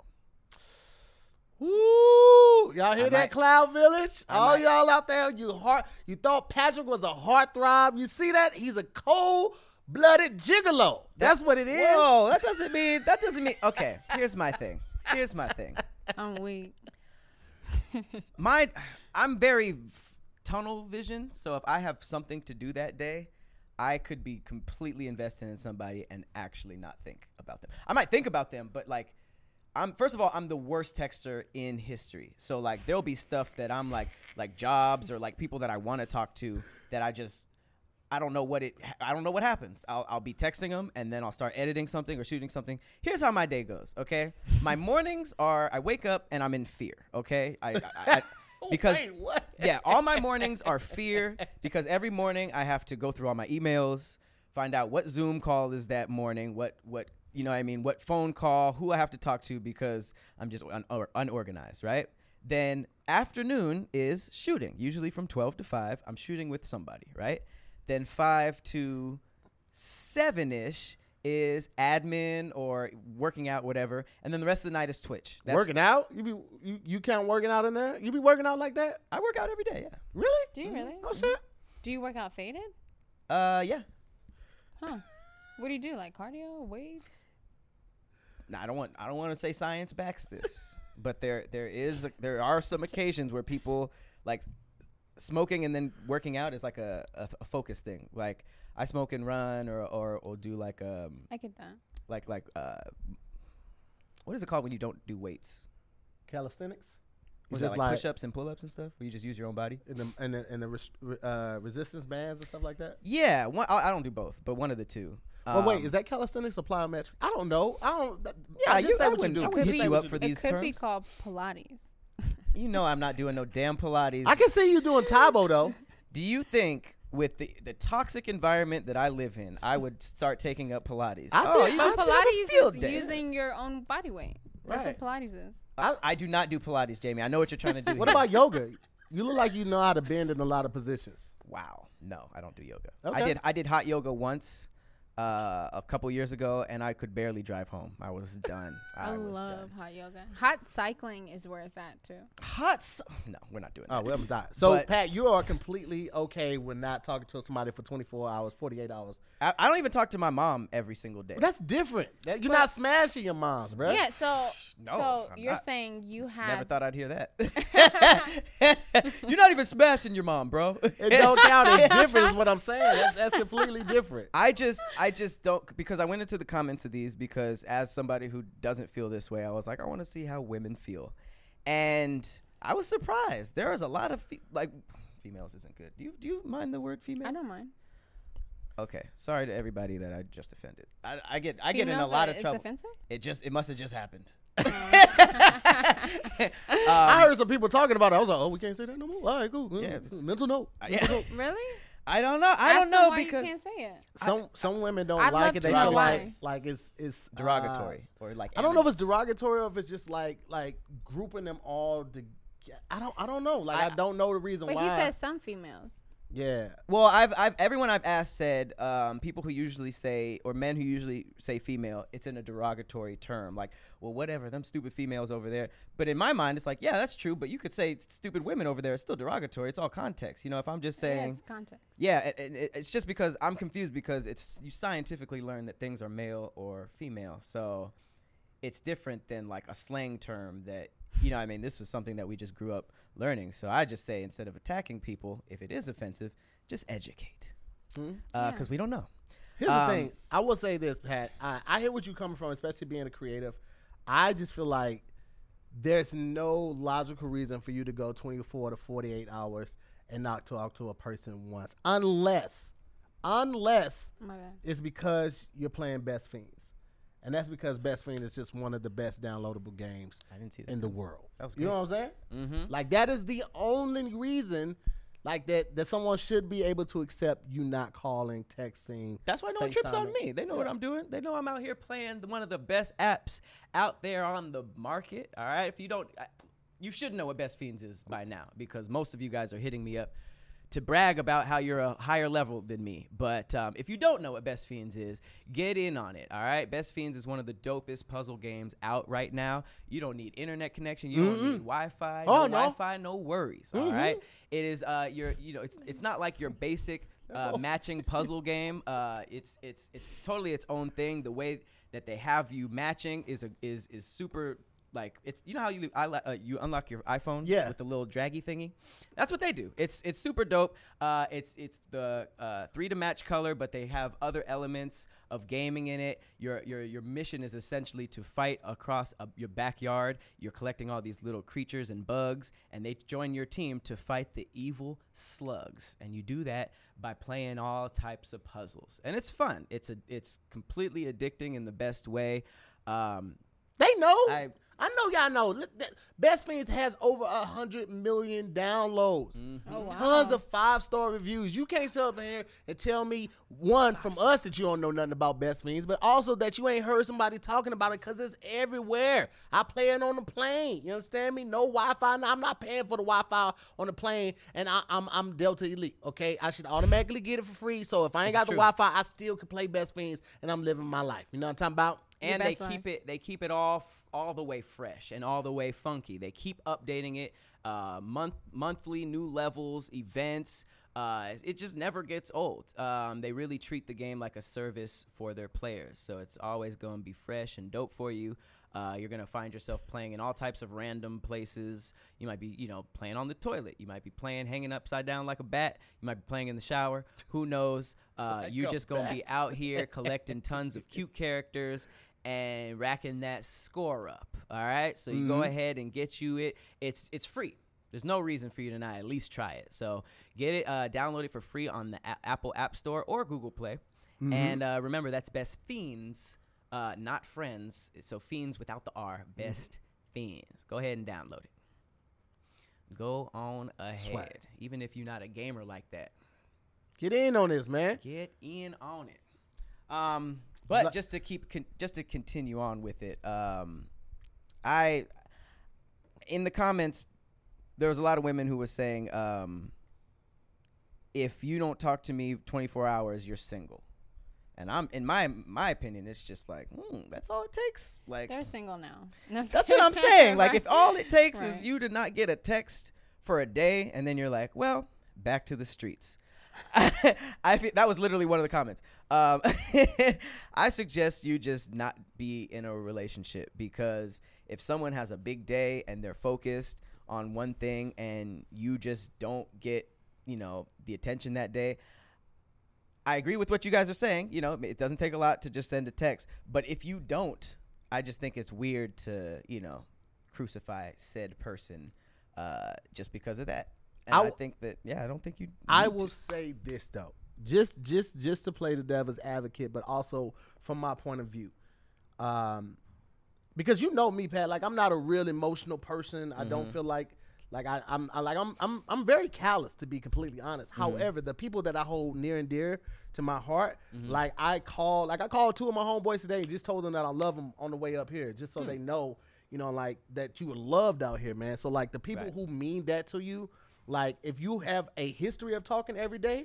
Woo! Y'all hear I that, might- Cloud Village? I All might- y'all out there, you heart, you thought Patrick was a heartthrob. You see that? He's a cold-blooded gigolo. That's what it is. Whoa, that doesn't mean that doesn't mean. Okay, here's my thing. Here's my thing. I'm weak. <laughs> my I'm very tunnel vision, so if I have something to do that day, I could be completely invested in somebody and actually not think about them. I might think about them, but like I'm first of all, I'm the worst texter in history. So like there'll be stuff that I'm like like jobs or like people that I want to talk to that I just I don't know what it. I don't know what happens. I'll, I'll be texting them and then I'll start editing something or shooting something. Here's how my day goes. Okay, my <laughs> mornings are I wake up and I'm in fear. Okay, I, I, I <laughs> because Wait, what? yeah, all my mornings are fear because every morning I have to go through all my emails, find out what Zoom call is that morning, what what you know what I mean, what phone call, who I have to talk to because I'm just un- or unorganized, right? Then afternoon is shooting, usually from 12 to 5. I'm shooting with somebody, right? Then 5 to 7ish is admin or working out whatever, and then the rest of the night is Twitch. That's, working out? You be you, you count working out in there? You be working out like that? I work out every day, yeah. Really? Do you really? Oh shit. Do you work out faded? Uh yeah. Huh. What do you do? Like cardio, weights? Now, I don't want I don't want to say science backs this, <laughs> but there there is there are some occasions where people like smoking and then working out is like a, a, a focus thing. Like I smoke and run or or, or do like um I get that. like like uh what is it called when you don't do weights? Calisthenics? Is just like, like- push-ups and pull-ups and stuff where you just use your own body? And the and the, and the res, uh, resistance bands and stuff like that. Yeah, one, I, I don't do both, but one of the two. Well, wait, Um, is that calisthenics or plyometric? I don't know. I don't. that- Yeah, I just you- say I what you wouldn't- do. I It wouldn't could hit be- you up for these It these could be terms. called Pilates. you know I'm not doing no damn Pilates. <laughs> I can see you doing Tae Bo though. Do you think with the, the toxic environment that I live in, I would start taking up Pilates? I oh, think- you I have a Pilates field is day. using your own body weight. That's Right. what Pilates is. I, I do not do Pilates, Jamie. I know what you're trying to do. <laughs> What here. about yoga? You look like you know how to bend in a lot of positions. Wow. No, I don't do yoga. Okay. I did I did hot yoga once uh, a couple years ago, and I could barely drive home. I was done. <laughs> I, I, was love done. hot yoga. Hot cycling is where it's at too. Hot. s- <sighs> No, we're not doing Oh, that. we haven't. <laughs> So, But- Pat, you are completely okay with not talking to somebody for 24 hours, 48 hours. I, I don't even talk to my mom every single day. That's different. That- You're But- not smashing your moms, bro. Yeah, so <laughs> No, so I'm you're not. saying you have Never thought I'd hear that. <laughs> <laughs> You're not even smashing your mom, bro. It don't count. It's different, is what I'm saying. That's, that's completely different. I just I just don't because I went into the comments of these because as somebody who doesn't feel this way, I was like I want to see how women feel, and I was surprised. There was a lot of fe- like females isn't good. Do you do you mind the word female? I don't mind. Okay, sorry to everybody that I just offended. I, I get I get in a Females lot are- of it's trouble. offensive? It just it must have just happened. <laughs> I um, heard some people talking about it. I was like, oh, we can't say that no more. All right, cool. Yeah, Yeah, it's- mental note. yeah. <laughs> Really? I don't know. I Ask don't them know why because you can't say it. Some some women don't I'd like it. to They know feel why. like like it's it's uh, derogatory or like I don't know if it's animus. derogatory or if it's just like like grouping them all together. I don't I don't know. Like I, I- don't know the reason But why. he says some females. Yeah. Well, I've, I've everyone I've asked said um, people who usually say or men who usually say female, it's in a derogatory term. Like, well, whatever, them stupid females over there. But in my mind, it's like, yeah, that's true. But you could say stupid women over there. It's still derogatory. It's all context. You know, if I'm just Yeah, saying, it's context. yeah, it, it- it- it's just because I'm confused because it's you scientifically learn that things are male or female, so it's different than like a slang term that you know. what I mean, this was something that we just grew up learning. So I just say instead of attacking people, if it is offensive, just educate, because Hmm? Yeah. we don't know. Here's Um, the thing. I will say this, Pat. I, I hear what you're coming from, especially being a creative. I just feel like there's no logical reason for you to go 24 to 48 hours and not talk to a person once, unless, unless it's because you're playing Best Fiends, and that's because Best Fiend is just one of the best downloadable games I didn't see that. in the world. That was you know what I'm saying? Mm-hmm. Like that is the only reason, like that, that someone should be able to accept you not calling, texting. That's why no one trips on me. They know what I'm doing. They know I'm out here playing one of the best apps out there on the market. All right. If you don't, I, you should know what Best Fiends is by now because most of you guys are hitting me up to brag about how you're a higher level than me. But um, if you don't know what Best Fiends is, get in on it. All right. Best Fiends is one of the dopest puzzle games out right now. You don't need internet connection. You don't need Wi-Fi. Oh, no, no. Wi-Fi. No worries. all right. It is. Uh, your. You know. It's. It's not like your basic uh, matching puzzle game. <laughs> Uh, it's it's it's totally its own thing. The way that they have you matching is a, is is super like it's you know how you I, uh, you unlock your iPhone Yeah. with the little draggy thingy. That's what they do. It's it's super dope. Uh, it's it's the uh, three to match color, but they have other elements of gaming in it. Your your your mission is essentially to fight across a, your backyard. You're collecting all these little creatures and bugs, and they join your team to fight the evil slugs. And you do that by playing all types of puzzles, and it's fun. It's a it's completely addicting in the best way. Um, They know. I- I, know y'all know. Look, Best Fiends has over a hundred million downloads. Mm-hmm. Oh wow. Tons of five star reviews. You can't sit up here and tell me one from us that you don't know nothing about Best Fiends, but also that you ain't heard somebody talking about it because it's everywhere. I play it on the plane. You understand me? No Wi-Fi. No, I'm not paying for the Wi-Fi on the plane, and I, I'm I'm Delta Elite. Okay, I should automatically get it for free. So if I ain't This got is the. Wi-Fi, I still can play Best Fiends, and I'm living my life. You know what I'm talking about? Your and they keep life. it they keep it all f- all the way fresh and all the way funky. They keep updating it uh, month monthly new levels, events. Uh, it just never gets old. Um, they really treat the game like a service for their players, so it's always going to be fresh and dope for you. Uh, you're gonna find yourself playing in all types of random places. You might be, you know, playing on the toilet. You might be playing hanging upside down like a bat. You might be playing in the shower. Who knows? Uh, <laughs> Like you a just gonna be out here <laughs> collecting tons of cute characters and racking that score up. All right, so you go ahead and get you it. It's it's free. There's no reason for you to not at least try it. So get it, uh, download it for free on the A- Apple App Store or Google Play. And uh, remember, that's Best Fiends, uh, not Friends. So Fiends without the R. Best Fiends. Go ahead and download it. Go on ahead, Swag. even if you're not a gamer like that. Get in on this, man. Get in on it. Um, but But- just to keep con- just to continue on with it, um, I in the comments there was a lot of women who were saying, um, if you don't talk to me 24 hours, you're single. And I'm in my my opinion, it's just like hmm, that's all it takes. Like They're single now. <laughs> No, that's what I'm saying. Like if all it takes is you to not get a text for a day, and then you're like, well, back to the streets. <laughs> I feel, that was literally one of the comments. Um, <laughs> I suggest you just not be in a relationship because if someone has a big day and they're focused on one thing and you just don't get, you know, the attention that day, I agree with what you guys are saying. You know, it doesn't take a lot to just send a text. But if you don't, I just think it's weird to, you know, crucify said person uh, just because of that. And I I, w- think that, yeah, I don't think you. I will to. say this though, just just just to play the devil's advocate, but also from my point of view, um, because you know me, Pat. Like I'm not a real emotional person. I Mm-hmm. don't feel like like I, I'm I, like I'm I'm I'm very callous to be completely honest. Mm-hmm. However, the people that I hold near and dear to my heart, Mm-hmm. like I call like I called two of my homeboys today and just told them that I love them on the way up here, just so Hmm. they know. you know, like that you were loved out here, man. So like the people Right. who mean that to you, like if you have a history of talking every day,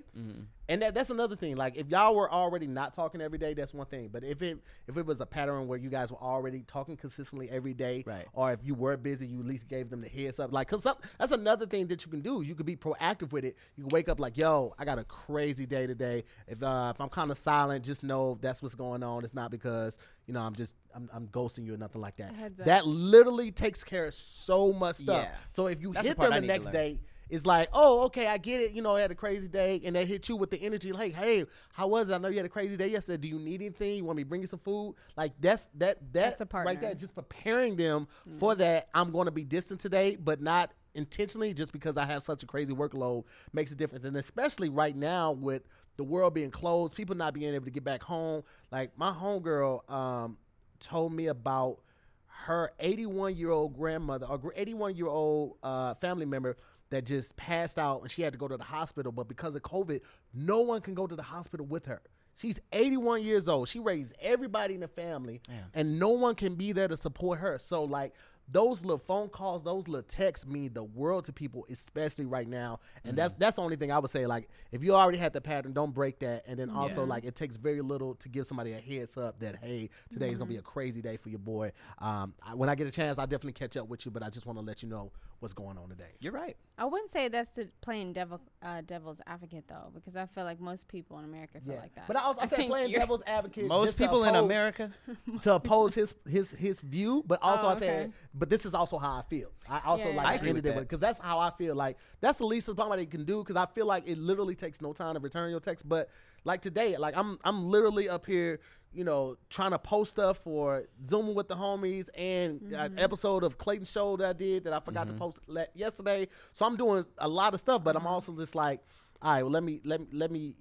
and that, that's another thing. Like if y'all were already not talking every day, that's one thing. But if it if it was a pattern where you guys were already talking consistently every day, Right. or if you were busy, you at least gave them the heads up. Like, cause some, that's another thing that you can do. You could be proactive with it. You can wake up like, yo, I got a crazy day today. If uh, if I'm kind of silent, just know that's what's going on. It's not because you know I'm just I'm, I'm ghosting you or nothing like that. A heads up. That literally takes care of so much stuff. Yeah. So if you That's hit part them the need to next learn. day. It's like, oh, okay, I get it. You know, I had a crazy day, and they hit you with the energy, like, hey, how was it? I know you had a crazy day yesterday. Do you need anything? You want me to bring you some food? Like that's that that That's a right partner. there, just preparing them for that. I'm going to be distant today, but not intentionally, just because I have such a crazy workload makes a difference, and especially right now with the world being closed, people not being able to get back home. Like my homegirl um, told me about her 81 year old grandmother or 81 year old uh, family member that just passed out and she had to go to the hospital. But because of COVID, no one can go to the hospital with her. She's 81 years old. She raised everybody in the family, and no one can be there to support her. So, like, those little phone calls, those little texts mean the world to people, especially right now. And that's that's the only thing I would say. Like, if you already had the pattern, don't break that. And then also, Yeah. like, it takes very little to give somebody a heads up that hey, today's gonna be a crazy day for your boy. Um, I, when I get a chance, I'll definitely catch up with you. But I just want to let you know what's going on today. You're right. I wouldn't say that's the playing devil uh, devil's advocate though, because I feel like most people in America feel like that. But I also <laughs> I said think playing devil's advocate. Most just to people in America. <laughs> to oppose his his his view, but also Oh, I said, but this is also how I feel. I also Yeah, like yeah. I agree ended with it that. because that's how I feel. Like that's the least somebody can do because I feel like it literally takes no time to return your text. But like today, like I'm I'm literally up here, you know, trying to post stuff for Zooming with the homies and an mm-hmm. episode of Clayton Show that I did that I forgot to mm-hmm. post le- yesterday. So I'm doing a lot of stuff, but I'm mm-hmm. also just like, all right, well let me let me let me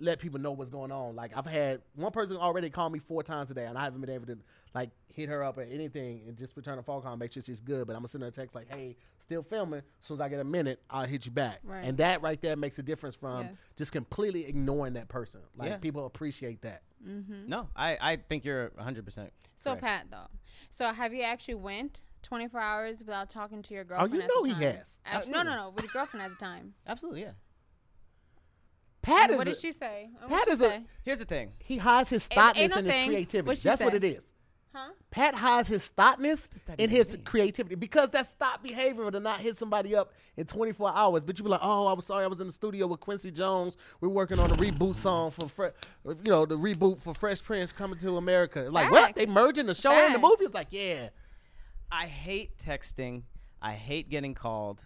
let people know what's going on. Like I've had one person already call me four times today, and I haven't been able to like hit her up or anything and just return a phone call, and make sure she's good. But I'm gonna send her a text like, "Hey, still filming. As soon as I get a minute, I'll hit you back." Right. And that right there makes a difference from Yes. just completely ignoring that person. Like Yeah. people appreciate that. Mm-hmm. No, I, I think you're 100. percent So Pat though, so have you actually went 24 hours without talking to your girlfriend? Oh, girlfriend? you at know the he time? has. Uh, no, no, no, with your girlfriend at the time. <laughs> Absolutely, yeah. Pat is what a, did she say? What Pat she is a- Here's the thing. he hides his Ain't- ain't thoughtness no and his thing. creativity. What'd she That's what it is. Huh? Pat hides his thoughtness that in his mean? creativity because that's thought behavior to not hit somebody up in 24 hours. But you be like, oh, I was sorry, I was in the studio with Quincy Jones. We're working on a reboot song for, Fre- you know, the reboot for Fresh Prince coming to America. Like, what? Facts. They merging the show and the movie? It's like, yeah. I hate texting. I hate getting called.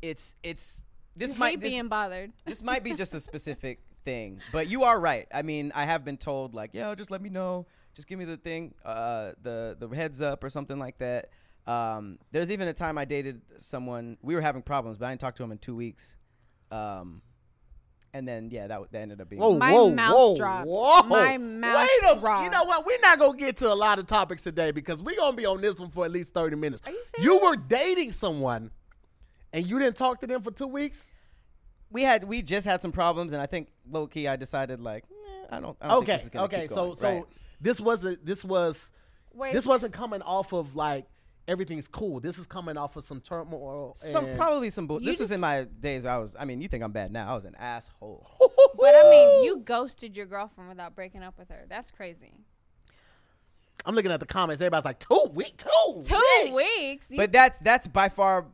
It's it's this You might hate this, being bothered. <laughs> this might be just a specific <laughs> thing, but you are right. I mean, I have been told like, yo, just let me know, just give me the thing, uh, the the heads up or something like that. Um, there's even a time I dated someone. We were having problems, but I didn't talk to him in two weeks. Um, and then yeah, that, that ended up being. Whoa, My whoa, mouth whoa, dropped. whoa. My mouth Wait a You know what? We're not going to get to a lot of topics today because we're going to be on this one for at least 30 minutes. Are you You were dating someone and you didn't talk to them for two weeks? we had we just had some problems, and I think low key I decided like, eh, I don't. I don't think okay, this is gonna okay. keep So, going. so Right. this wasn't. This was. Wait, This wasn't coming off of like everything's cool. This is coming off of some turmoil. some and- probably some bull. You This was in my days. I was. I mean, you think I'm bad now? I was an asshole. <laughs> but I mean, you <laughs> ghosted your girlfriend without breaking up with her. That's crazy. I'm looking at the comments. Everybody's like, two weeks, two, Two weeks." weeks. But that's that's by far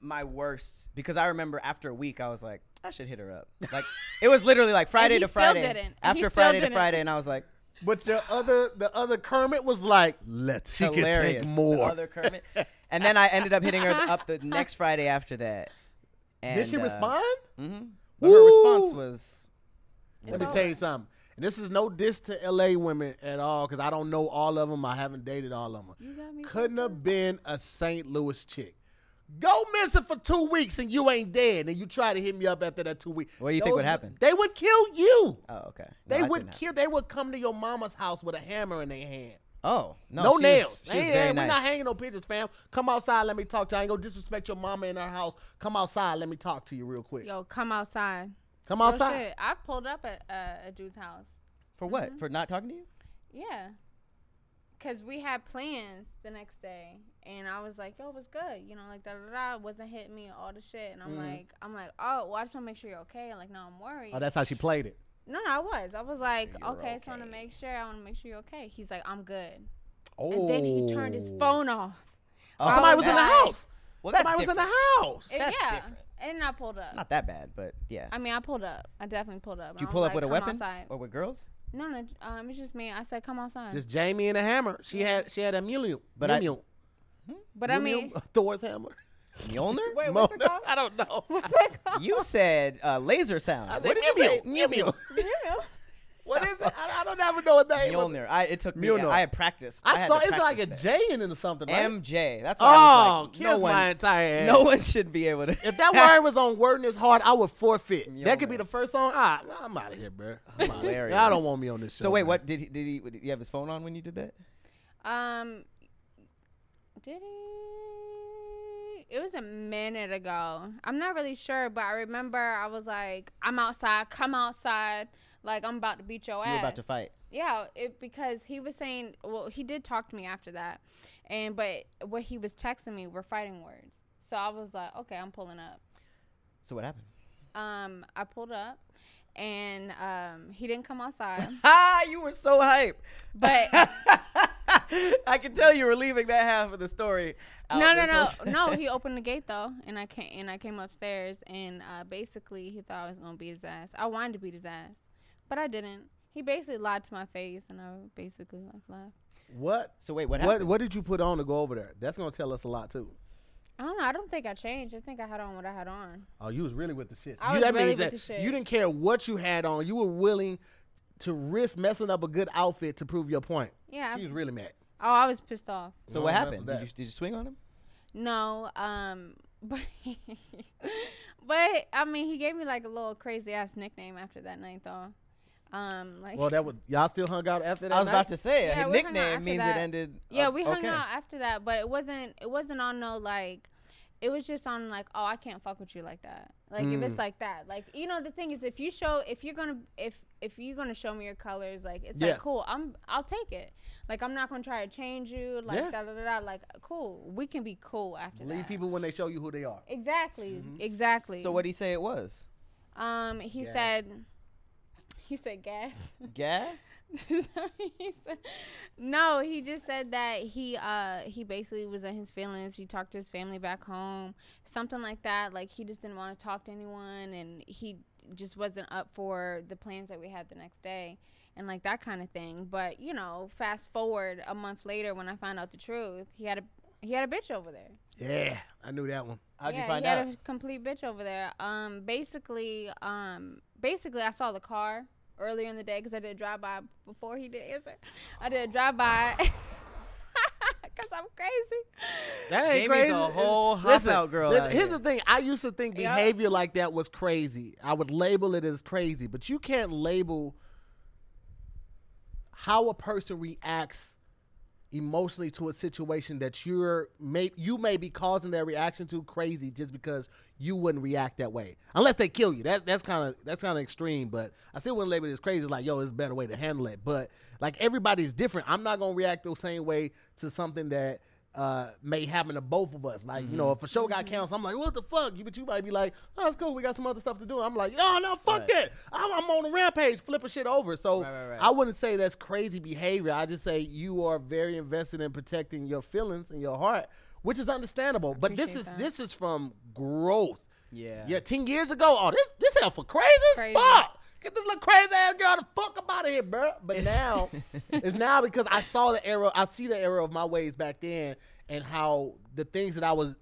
my worst because I remember after a week I was like, I should hit her up. <laughs> Like it was literally like Friday he to still Friday. didn't. And he After still Friday to didn't. Friday, and I was like, But the other, the other Kermit was like, let's. She hilarious. can take The more. other Kermit. and then I ended up hitting her up the <laughs> next Friday after that. And, Did she uh, respond? Mm-hmm. But her response was, Let me It's tell you something. And this is no diss to LA women at all because I don't know all of them. I haven't dated all of them. You got me Couldn't fucked have been a St. Louis chick. Go missing for two weeks and you ain't dead, and you try to hit me up after that two weeks. What do you think would Those- happen? They would kill you. oh okay. No, They I would didn't kill. They would come to your mama's house with a hammer in their hand. Oh no, No, she was- nails. she was Hey, very hey, nice. We're not hanging no pictures, fam. Come outside. Let me talk to you. I ain't gonna disrespect your mama in her house. Come outside. Let me talk to you real quick. Yo, come outside. Come Real outside. shit. I pulled up at uh, a dude's house. For what? Mm-hmm. For not talking to you? Yeah. Cause we had plans the next day, and I was like, "Yo, what's good?" You know, like da da da. Wasn't hitting me all the shit, and I'm Mhm. like, I'm like, oh, well, I just want to make sure you're okay. Like, no, I'm worried. Oh, that's how she played it. no, no, I was. I was like, you're okay, just want to make sure. I want to make sure you're okay. He's like, I'm good. Oh. And then he turned his phone off. Oh, Somebody was in the house. Well, that's Somebody was in the house. And That's yeah, different. and I pulled up. Not that bad, but yeah. I mean, I pulled up. I definitely pulled up. Did you pull was up with a weapon Outside. or with girls? No, no, um, it's just me. I said, come outside. Just Jamie and a hammer. She had she had a mule, But I- Mjolnir. But I mean, Mjolnir, <laughs> Thor's hammer. Mjolnir? <laughs> wait, what's it Mjolnir. called? I don't know. <laughs> What's it called? You said uh, laser sound. I What said did you say? Mew Mew Mew. Mew. What is it? I, I don't ever know what name. Mjolnir. I, it took me. Mjolnir. I had practiced. I, had saw to it's like a practice J in it or something. that. Right? MJ. That's why Oh, I was like, kiss no my one, entire ass. no one should be able to. If that word was on word in his heart, I would forfeit. That could be the first song. Ah, I'm out of here, bro. I'm outta here. Hilarious. Y'all don't want me on this show. So wait, man. what did he? Did he? Did you have his phone on when you did that? Um, did he? It was a minute ago. I'm not really sure, but I remember I was like, "I'm outside. Come outside. Like I'm about to beat your ass. You're about to fight. Yeah, it because he was saying, well, he did talk to me after that, and but what he was texting me were fighting words. So I was like, okay, I'm pulling up. So what happened? Um, I pulled up, and um, he didn't come outside, <laughs> Ah, you were so hype. but <laughs> <laughs> I can tell you were leaving that half of the story. out no, no, no, no. He opened the gate though, and I came and I came upstairs, and uh, basically he thought I was gonna beat his ass. I wanted to beat his ass, but I didn't. He basically lied to my face, and I basically like laughed. What? So wait, what What happened? what What did you put on to go over there? That's gonna tell us a lot too. I don't know. I don't think I changed. I think I had on what I had on. Oh, you was really with the shit. So I you, was that really means with that the shit. you didn't care what you had on. You were willing to risk messing up a good outfit to prove your point. Yeah. She was really mad. oh, I was pissed off. So No, what happened? Did that. you did you swing on him? No, um, <laughs> but but I mean, he gave me like a little crazy ass nickname after that night, though. Um, like Well, that was y'all still hung out after that. I was night? about to say Yeah, a we hung out nickname after means that. it ended. yeah, uh, we hung okay. out after that, but it wasn't it wasn't on no like. It was just on like, oh, I can't fuck with you like that. Like if it's Mm. like that, like you know, the thing is, if you show, if you're gonna, if if you're gonna show me your colors, like it's Yeah. like cool, I'm, I'll take it. Like I'm not gonna try to change you, like Yeah. da da da da. Like cool, we can be cool after Believe that. Leave people when they show you who they are. Exactly, Mhm. exactly. So what did he say it was? Um, he Gas. said, he said gas. <laughs> Gas? He <laughs> said- no, he just said that he uh he basically was in his feelings. He talked to his family back home, something like that. Like he just didn't want to talk to anyone, and he just wasn't up for the plans that we had the next day, and like that kind of thing. But you know, fast forward a month later, when I found out the truth, he had a he had a bitch over there. Yeah, I knew that one. How'd yeah, you find he out? had a complete bitch over there. Um, basically, um, basically, I saw the car earlier in the day because I did a drive by before he did answer. I did a drive by because <laughs> I'm crazy. That ain't Jamie's crazy. a whole hop Listen, out girl listen, out here's here. the thing. I used to think Yeah. behavior like that was crazy. I would label it as crazy, but you can't label how a person reacts emotionally to a situation that you're may you may be causing their reaction to crazy just because you wouldn't react that way. Unless they kill you. That that's kind of that's kind of extreme but i still wouldn't label it as crazy. It's like yo it's a better way to handle it. But like everybody's different. I'm not gonna react the same way to something that uh, may happen to both of us. Like, you know, if a show got canceled, I'm like, what the fuck? You, but you might be like, oh, it's cool. We got some other stuff to do. I'm like, oh, no, fuck Right. that. I'm, I'm on a rampage, flipping shit over. So Right, right, right. I wouldn't say that's crazy behavior. I just say you are very invested in protecting your feelings and your heart, which is understandable. But this is that. this is from growth. Yeah. Yeah, ten years ago. Oh, this this hell for crazy as Crazy. fuck. Get this little crazy ass girl the fuck up out of here, bro. But now <laughs> it's now because I saw the error. I see the error of my ways back then, and how the things that I was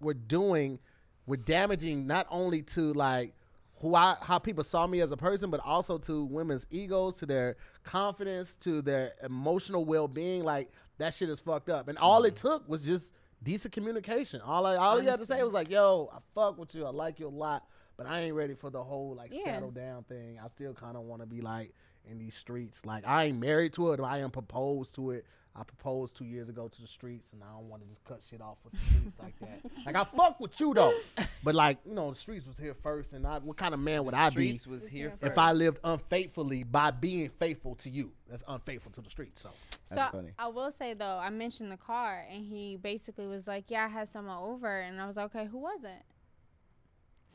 were doing were damaging not only to like who I how people saw me as a person, but also to women's egos, to their confidence, to their emotional well being. Like that shit is fucked up. And all it mm. took was just decent communication. All I all he had to say was like, "Yo, I fuck with you. I like you a lot." But but I ain't ready for the whole like Yeah. settle down thing. I still kind of want to be like in these streets. Like I ain't married to it. But I am proposed to it. I proposed two years ago to the streets, and I don't want to just cut shit off with the streets like that. <laughs> Like I fuck with you though, but like you know, the streets was here first, and I, what kind of man would I be Streets was here here first. if I lived unfaithfully by being faithful to you? That's unfaithful to the streets. So That's so funny. I will say though, I mentioned the car, and he basically was like, "Yeah, I had someone over," and I was like, "Okay, who was it?"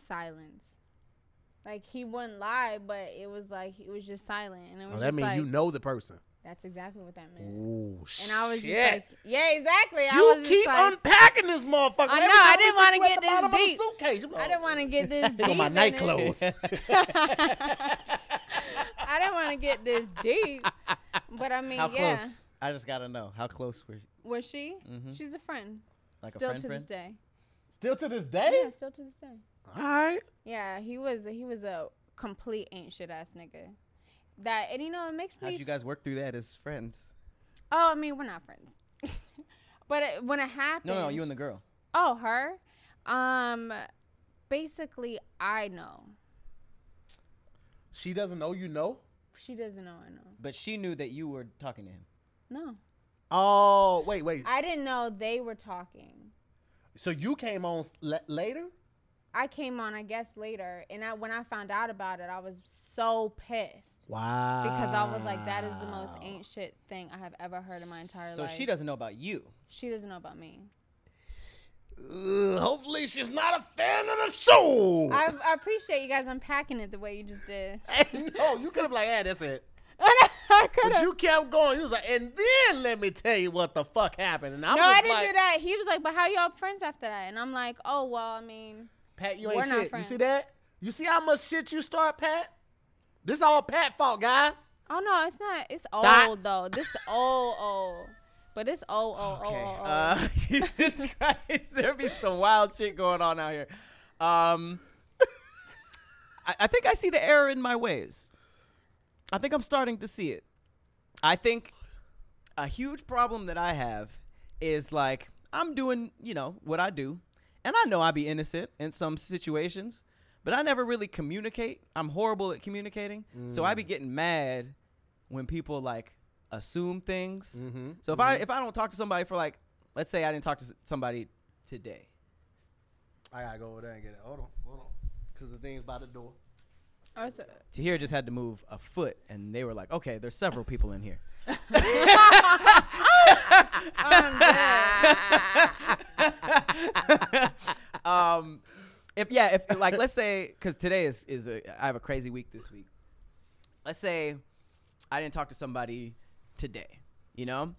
Silence. Like he wouldn't lie, but it was like it was just silent, and it was oh, that means like you know the person. that's exactly what that meant. Oh And I was shit. just like, "Yeah, exactly." I you was keep like, unpacking this motherfucker. I know, <laughs> <laughs> <laughs> I didn't wanna get get to the bottom this deep. suitcase, you I didn't want to get this Here go deep. my night clothes. I didn't want to get this deep, but I mean, How yeah. close? I just gotta know how close were you? Was she? Mhm. She's a friend. Like still a friend to friend? this day. Still to this day. Yeah, still to this day. All right. Yeah, he was he was a complete ain't shit ass nigga. That and you know it makes me. How'd you guys work through that as friends? oh, I mean we're not friends, <laughs> but it, when it happened. No, no, you and the girl. Oh, her. Um, basically, I know. She doesn't know you know. She doesn't know. I know. But she knew that you were talking to him. No, Oh wait, wait. I didn't know they were talking. So you came on l- later? I came on, I guess, later, and I when I found out about it, I was so pissed Wow. because I was like, "That is the most ain't shit thing I have ever heard in my entire So life." So she doesn't know about you. She doesn't know about me. Ugh, hopefully she's not a fan of the show. I, I appreciate you guys unpacking it the way you just did. <laughs> Hey, no, you could have like, yeah, that's it. <laughs> I could But you kept going. You was like, and then let me tell you what the fuck happened. And I'm No, just I didn't like, do that. He was like, "But how y'all friends after that?" And I'm like, "Oh well, I mean, Pat, you We're ain't shit. You see that? You see how much shit you start, Pat? This all Pat fault, guys. oh no, it's not. It's old Dot. though. This <laughs> old old, but it's old old old Okay. old. old. Uh, <laughs> Jesus Christ, <laughs> there be some wild shit going on out here. Um, I, I think I see the error in my ways. I think I'm starting to see it. I think a huge problem that I have is like I'm doing, you know, what I do, and I know I be innocent in some situations, but I never really communicate. I'm horrible at communicating, so I be getting mad when people like assume things. Mm-hmm. So if I if I don't talk to somebody for like, let's say I didn't talk to somebody today, I gotta go over there and get it. Hold on, hold on. Because the thing's by the door. Oh, so- Tahir just had to move a foot, and they were like, okay, there's several people in here. <laughs> <laughs> Um, if yeah, if like let's say because today is is a I have a crazy week this week. Let's say I didn't talk to somebody today, you know.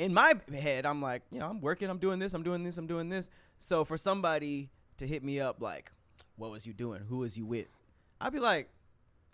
In my head, I'm like, you know, I'm working, I'm doing this, I'm doing this, I'm doing this. So for somebody to hit me up like, what was you doing? Who was you with? I'd be like,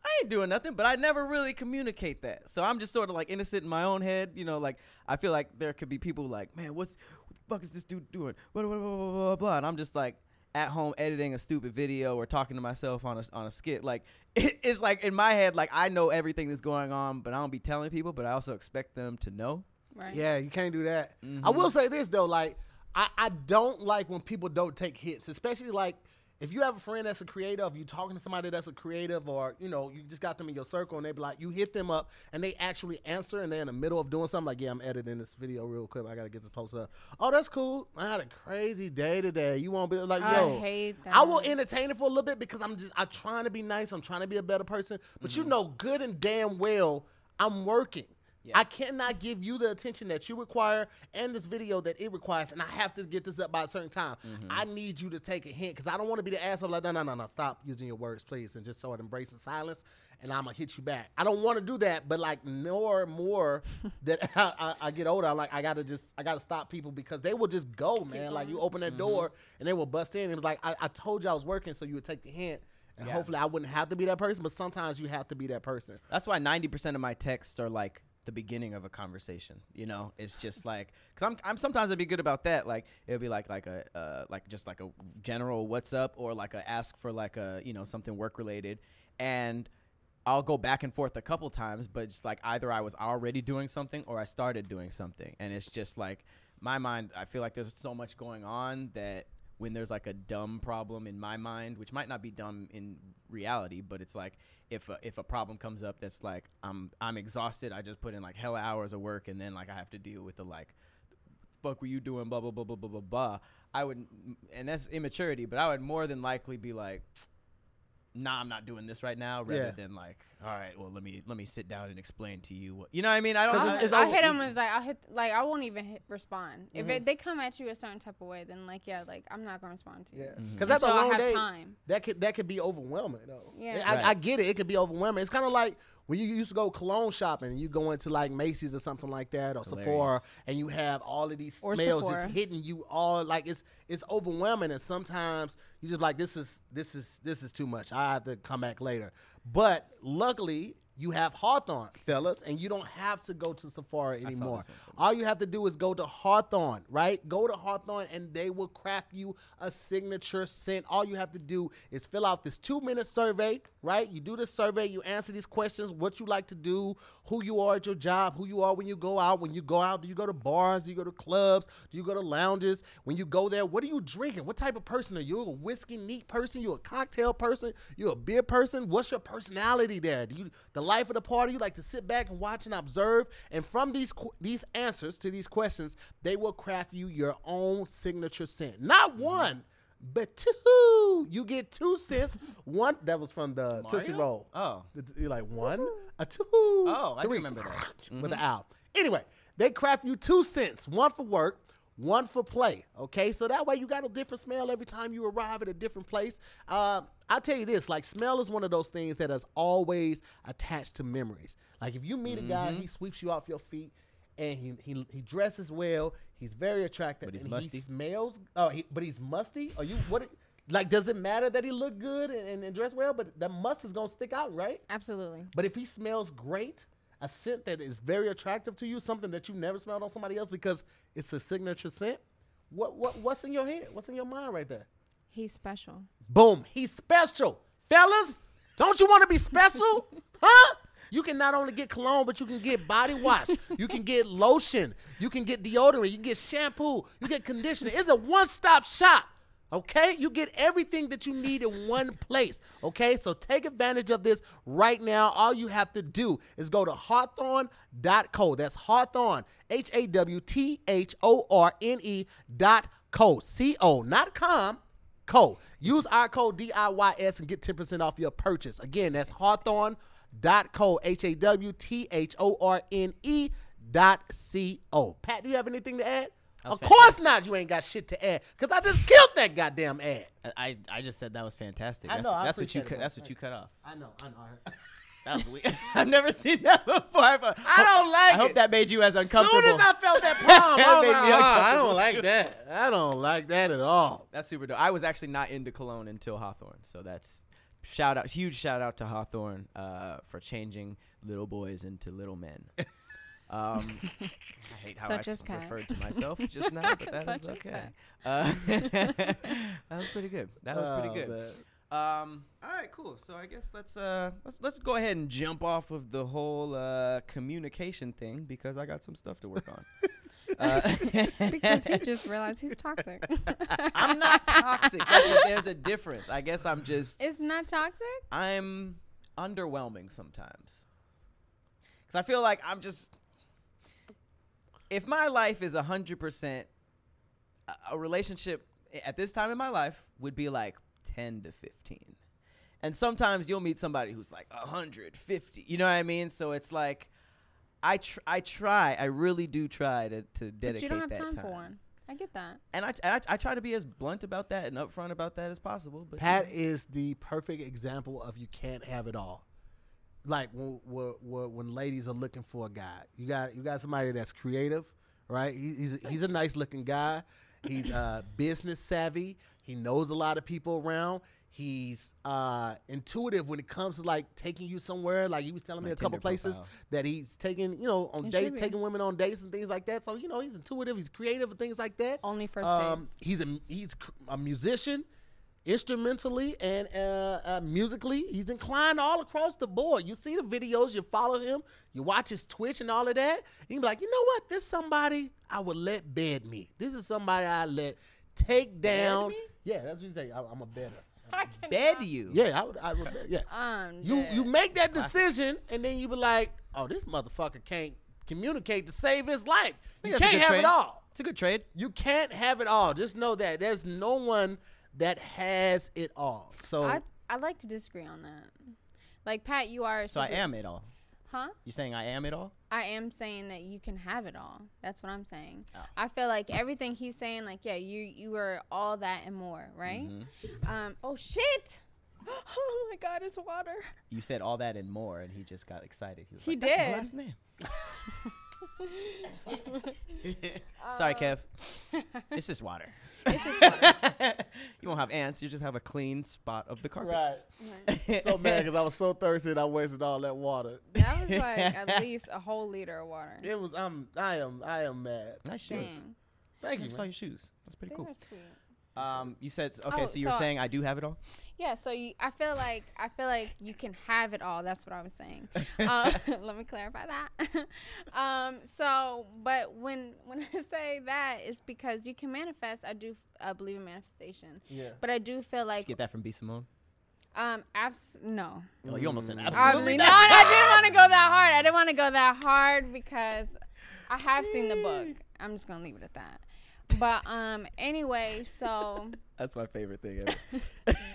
I ain't doing nothing, but I never really communicate that. So I'm just sort of like innocent in my own head, you know. Like I feel like there could be people like, man, what's what the fuck is this dude doing? Blah blah blah blah blah, blah. And I'm just like at home editing a stupid video or talking to myself on a on a skit. Like <laughs> it, it's like in my head, like I know everything that's going on, but I don't be telling people. But I also expect them to know. right. Yeah, you can't do that. I Mhm. will say this though, like I, I don't like when people don't take hits, especially like if you have a friend that's a creative, you talking to somebody that's a creative, or you know, you just got them in your circle and they be like, you hit them up and they actually answer and they're in the middle of doing something like, yeah, I'm editing this video real quick. I gotta get this posted up. Oh, that's cool. I had a crazy day today. You won't be like, I yo, hate that. I will entertain it for a little bit because I'm just I'm trying to be nice. I'm trying to be a better person. But you mm-hmm. know good and damn well I'm working. Yeah. I cannot give you the attention that you require and this video that it requires, and I have to get this up by a certain time. Mm-hmm. I need you to take a hint because I don't want to be the asshole like, no, no, no, no, stop using your words, please, and just sort of embrace the silence, and I'm gonna hit you back. I don't want to do that, but like more and more <laughs> that <laughs> I, I, I get older, I'm like, I gotta just, I gotta stop people because they will just go, man. Like you open that mm-hmm. door and they will bust in. It was like, I, I told you I was working, so you would take the hint. And Yeah. hopefully I wouldn't have to be that person, but sometimes you have to be that person. That's why 90% of my texts are like the beginning of a conversation. You know, it's just like cuz I'm I'm sometimes I'd be good about that. Like it'll be like like a uh like just like a general what's up or like a ask for like a, you know, something work related. And I'll go back and forth a couple times, but just like either I was already doing something or I started doing something. And it's just like my mind I feel like there's so much going on that when there's like a dumb problem in my mind, which might not be dumb in reality, but it's like if a, if a problem comes up that's like I'm I'm exhausted, I just put in like hella hours of work, and then like I have to deal with the like fuck were you doing blah blah blah blah blah blah blah i would and that's immaturity but i would more than likely be like nah i'm not doing this right now rather Yeah. than like all right well let me let me sit down and explain to you what you know what i mean i don't. I, it's- it's I hit them as like I'll hit like I won't even hit respond if Mm-hmm. it, they come at you a certain type of way. Then like yeah, like I'm not gonna respond to you. Yeah, Mm-hmm. because that's a Until I long have day. time. That could that could be overwhelming though. Yeah. I, I Right. get it. It could be overwhelming. It's kind of like when you used to go cologne shopping. And you go into like Macy's or something like that, or Sephora, and you have all of these Or smells just hitting you all. Like it's it's overwhelming, and sometimes you just like this is this is this is too much. I have to come back later. But luckily. You have Hawthorne, fellas, and you don't have to go to Sephora anymore. All you have to do is go to Hawthorne, right? Go to Hawthorne and they will craft you a signature scent. All you have to do is fill out this two minute survey, right? You do this survey, you answer these questions what you like to do, who you are at your job, who you are when you go out. When you go out, do you go to bars? Do you go to clubs? Do you go to lounges? When you go there, what are you drinking? What type of person are you? A whiskey neat person? You a cocktail person? You a beer person? What's your personality there? Do you the life of the party? You like to sit back and watch and observe. And from these qu- these answers to these questions, they will craft you your own signature scent. Not mm-hmm. one, but two. You get two scents. One that was from the Tootsie Mario? Roll. oh You're like one, a two. Oh, I remember that. With mm-hmm. the owl. Anyway, they craft you two scents, one for work, one for play. Okay, so that way you got a different smell every time you arrive at a different place. Uh, I'll tell you this: like smell is one of those things that is always attached to memories. Like if you meet a guy, Mm-hmm. he sweeps you off your feet. And he, he he dresses well. He's very attractive. But he's and musty? He smells. Oh, he, but he's musty. Are you what? it- Like, does it matter that he look good and, and, and dress well? But that must is gonna stick out, right? Absolutely. But if he smells great, a scent that is very attractive to you, something that you've never smelled on somebody else because it's a signature scent, what what what's in your head? What's in your mind right there? He's special. Boom, he's special. Fellas, don't you want to be special? <laughs> huh? You can not only get cologne, but you can get body wash. You can get lotion. You can get deodorant. You can get shampoo. You get conditioner. It's a one-stop shop. Okay? You get everything that you need in one place. Okay? So take advantage of this right now. All you have to do is go to hawthorne.co. That's Hawthorne, H A W T H O R N E dot co. C O, not com co. Use our code DIYS and get 10% off your purchase. Again, that's hawthorne.co, H A W T H O R N E dot C O. Pat, do you have anything to add? Of course not. You ain't got shit to add because I just killed that goddamn ad. I, I just said that was fantastic. I That's, know, I that's what you cut, that's what you cut off. I know, I know. <laughs> That was weird. <laughs> I've never seen that <laughs> before. But I don't like I hope it. that made you as As uncomfortable. soon as I felt that palm, I, like, "Ah, I don't like that. I don't like that at all. That's super dope. I was actually not into cologne until Hawthorne, so that's shout out, huge shout out to Hawthorne uh, for changing little boys into little men. Um, <laughs> I hate how Such I as s- Pat. referred to myself <laughs> just now, but that is Such as okay. <laughs> Uh, that was pretty good. That was Oh, pretty good. Um, all right, cool. So I guess let's uh let's let's go ahead and jump off of the whole uh communication thing because I got some stuff to work on. uh, Because he just realized he's toxic. I'm not toxic. There's a difference. I guess I'm just It's not toxic? I'm underwhelming sometimes. Cuz I feel like I'm just if my life is 100% a- a relationship at this time in my life would be like 10 to 15. And sometimes you'll meet somebody who's like 150. You know what I mean? So it's like I tr- I try, I really do try to to dedicate But dedicate you don't have that time, time. for one. I get that. And I, I I try to be as blunt about that and upfront about that as possible. But you Pat know. is the perfect example of you can't have it all. Like when, when, when when ladies are looking for a guy, you got you got somebody that's creative, right? He, he's he's a nice looking guy. He's uh, business savvy. He knows a lot of people around. He's uh, intuitive when it comes to like taking you somewhere. Like he was telling my me a couple Tinder places profile. that he's taking, you know, on It dates, taking women on dates and things like that. So you know, he's intuitive. He's creative and things like that. Only first Um, dates. he's a he's a musician, instrumentally and uh, uh, musically. He's inclined all across the board. You see the videos, you follow him, you watch his Twitch and all of that. And you be like, you know what? This somebody I would let bed me. This is somebody I let take down. me? Yeah, that's what you say. I, I'm a better. <laughs> I cannot. Bed you. Yeah, I would. I would bet, yeah. I'm You dead. you make that decision, and then you be like, oh, this motherfucker can't communicate to save his life. You think that's a can't have trade. it all. It's a good trade. You can't have it all. Just know that there's no one that has it all. So I I'd like to disagree on that. Like Pat, you are. So I am it all. Huh? You saying I am it all? I am saying that you can have it all. That's what I'm saying. Oh. I feel like everything he's saying, like, yeah, you you were all that and more, right? Mm-hmm. Um. Oh shit! <laughs> Oh my God, it's water. You said all that and more, and he just got excited. He was He like, That's my did. last name. <laughs> <laughs> Sorry, Kev. It's just water. It's just water. You won't have ants. You just have a clean spot of the carpet. right. so mad because I was so thirsty and I wasted all that water. That was like at <laughs> least a whole liter of water. It was. I'm. I am. I am mad. Nice shoes. Dang. Thank I you. saw your shoes. That's pretty They cool. are sweet. Um, you said okay. Oh, so you were saying I do have it all. Yeah, so you, I feel like I feel like you can have it all. That's what I was saying. Uh, <laughs> <laughs> let me clarify that. <laughs> um, so, but when when I say that, it's because you can manifest. I do uh, believe in manifestation, Yeah. but I do feel like Get that from B Simone. um, abs- no, Oh, you almost said Mm. absolutely Obviously not. not. I didn't want to go that hard. I didn't want to go that hard because I have seen the book. I'm just gonna leave it at that. But um, anyway, so. That's my favorite thing ever. <laughs> <laughs>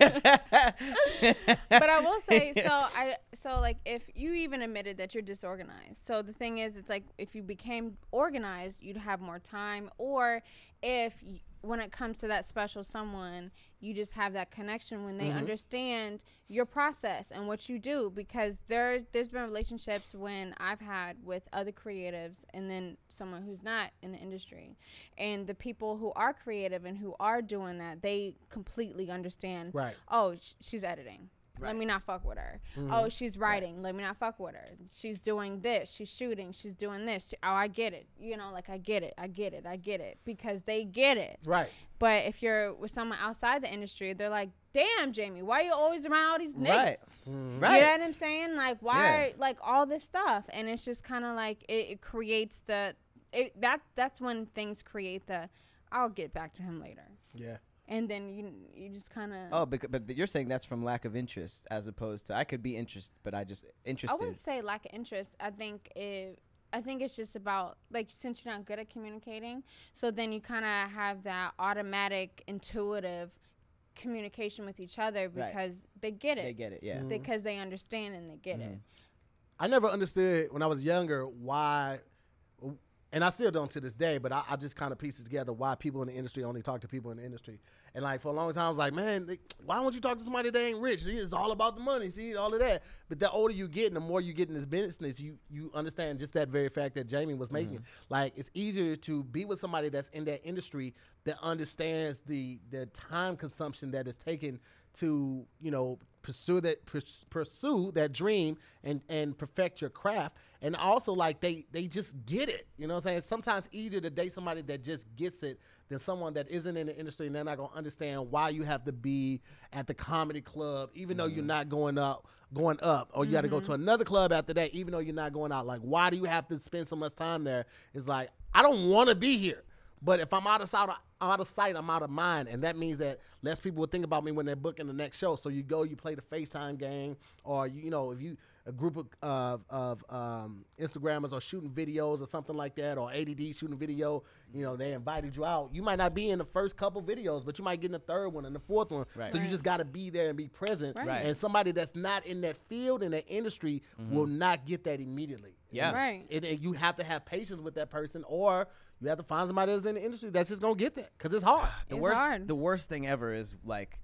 but I will say <laughs> so I so like if you even admitted that you're disorganized. So the thing is it's like if you became organized, you'd have more time or if y- when it comes to that special someone, you just have that connection when they mm-hmm. understand your process and what you do because there there's been relationships when I've had with other creatives and then someone who's not in the industry. And the people who are creative and who are doing that, they completely understand Right. oh, sh- she's editing. Let me not fuck with her. Oh, she's writing. Let me not fuck with her. She's doing this. She's shooting. She's doing this. She- oh, I get it. You know, like I get it. I get it. I get it because they get it. Right. But if you're with someone outside the industry, they're like, "Damn, Jamie, why are you always around all these niggas?" right. Mhm. Right. You know what I'm saying? Like why, Yeah. like all this stuff, and it's just kind of like it, it creates the, it that that's when things create the. I'll get back to him later, Yeah. And then you you just kind of. Oh, but, but you're saying that's from lack of interest, as opposed to I could be interested, but I just interested I wouldn't say lack of interest. I think it. I think it's just about like since you're not good at communicating, so then you kind of have that automatic, intuitive communication with each other Right. because they get it. They get it, yeah. Mhm. because they understand and they get it. Mhm. I never understood when I was younger why, and I still don't to this day, but I, I just kind of piece it together why people in the industry only talk to people in the industry. And like for a long time, I was like, man, they, why don't you talk to somebody that ain't rich? It's all about the money, see, all of that. But the older you get and the more you get in this business, you you understand just that very fact that Jamie was making. Mm-hmm. Like it's easier to be with somebody that's in that industry that understands the the time consumption that is taken to you know pursue that pursue that dream and and perfect your craft and also like they they just get it you know what i'm saying? Sometimes easier to date somebody that just gets it than someone that isn't in the industry and they're not going to understand why you have to be at the comedy club even though you're mm-hmm. not going up going up or you got to go to mm-hmm. another club after that even though you're not going out. Like why do you have to spend so much time there? It's like i don't want to be here but if I'm out of sight, out of sight, I'm out of mind, and that means that less people will think about me when they're booking the next show. So you go, you play the FaceTime game, or you, you know, if you a group of of, of um, Instagrammers are shooting videos or something like that, or ADD shooting video, you know, they invited you out. You might not be in the first couple videos, but you might get in the third one and the fourth one. Right. So you just got to be there and be present. Right. Right. And somebody that's not in that field in that industry will not get that immediately. Yeah. Right. It, it- you have to have patience with that person, or you have to find somebody that's in the industry that's just gonna get that because it's hard. The It's worst, hard. the worst thing ever is like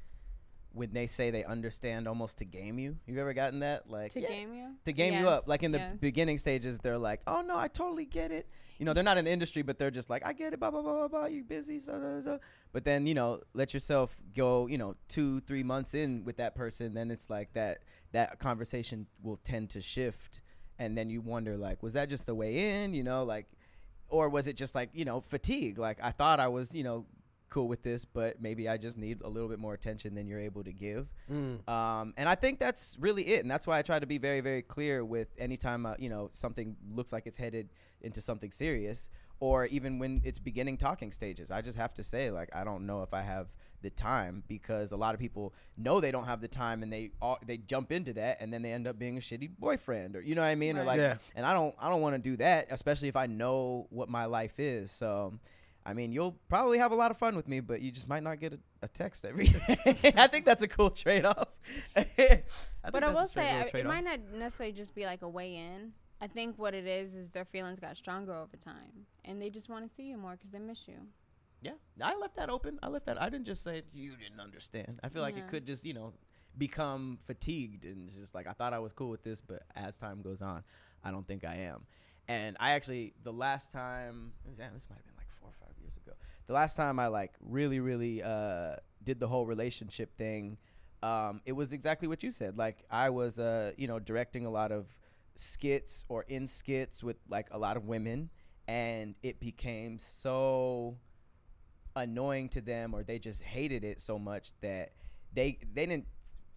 when they say they understand almost to game you. You ever gotten that? Like To yeah, game you? to game you up. Like in the yes. beginning stages, they're like, "Oh no, I totally get it." You know, they're not in the industry, but they're just like, "I get it." Blah blah blah blah blah. You busy? So, so, so. But then you know, let yourself go. You know, two three months in with that person, then it's like that that conversation will tend to shift, and then you wonder like, was that just the way in? You know, like, or was it just like you know fatigue? Like I thought I was you know cool with this, but maybe I just need a little bit more attention than you're able to give. Um, and I think that's really it, and that's why I try to be very, very clear with anytime uh, you know something looks like it's headed into something serious, or even when it's beginning talking stages. I just have to say, like, I don't know if I have the time because a lot of people know they don't have the time and they all, they jump into that and then they end up being a shitty boyfriend or you know what I mean or like Yeah. and I don't I don't want to do that especially if I know what my life is so I mean you'll probably have a lot of fun with me but you just might not get a, a text every <laughs> day I think that's a cool trade off <laughs> But I will say, I- it might not necessarily just be like a way in. I think what it is is their feelings got stronger over time, and they just want to see you more because they miss you. Yeah, I left that open. I left that. I didn't just say you didn't understand. I feel like Yeah. it could just, you know, become fatigued and it's just like I thought I was cool with this, but as time goes on, I don't think I am. And I actually the last time, yeah, this might have been like four or five years ago. The last time I like really, really uh, did the whole relationship thing, um, it was exactly what you said. Like I was, uh, you know, directing a lot of skits or in skits with like a lot of women, and it became so annoying to them or they just hated it so much that they they didn't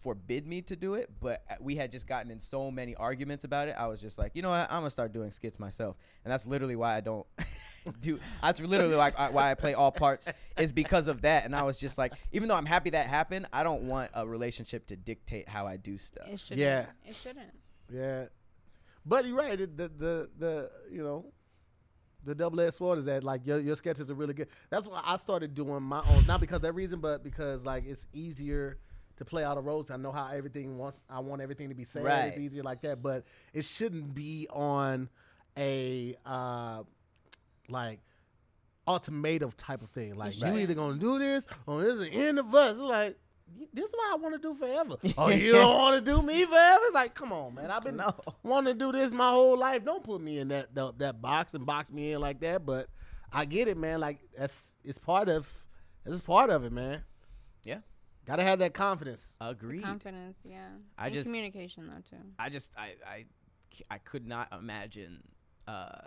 forbid me to do it but uh, we had just gotten in so many arguments about it i was just like you know what i'm gonna start doing skits myself and that's literally why i don't <laughs> do that's literally like uh, why i play all parts is because of that and i was just like even though i'm happy that happened i don't want a relationship to dictate how i do stuff It shouldn't. Yeah. It shouldn't. Yeah, but you're right. it- The the the you know, the double edged sword is that like your your sketches are really good. That's why I started doing my own, not because of that reason, but because like it's easier to play all the roles. I know how everything wants. I want everything to be said. Right. It's easier like that, but it shouldn't be on a uh like ultimatum type of thing. Like you either gonna do this or this is the end of us. It's like. This is what I want to do forever. <laughs> oh, you don't want to do me forever? It's like, come on, man. I've been No. want to do this my whole life. Don't put me in that, that that box and box me in like that. But I get it, man. Like that's it's part of it's part of it, man. yeah Got to have that confidence. agreed Confidence, yeah. I and just- communication though too. I just I I I could not imagine uh,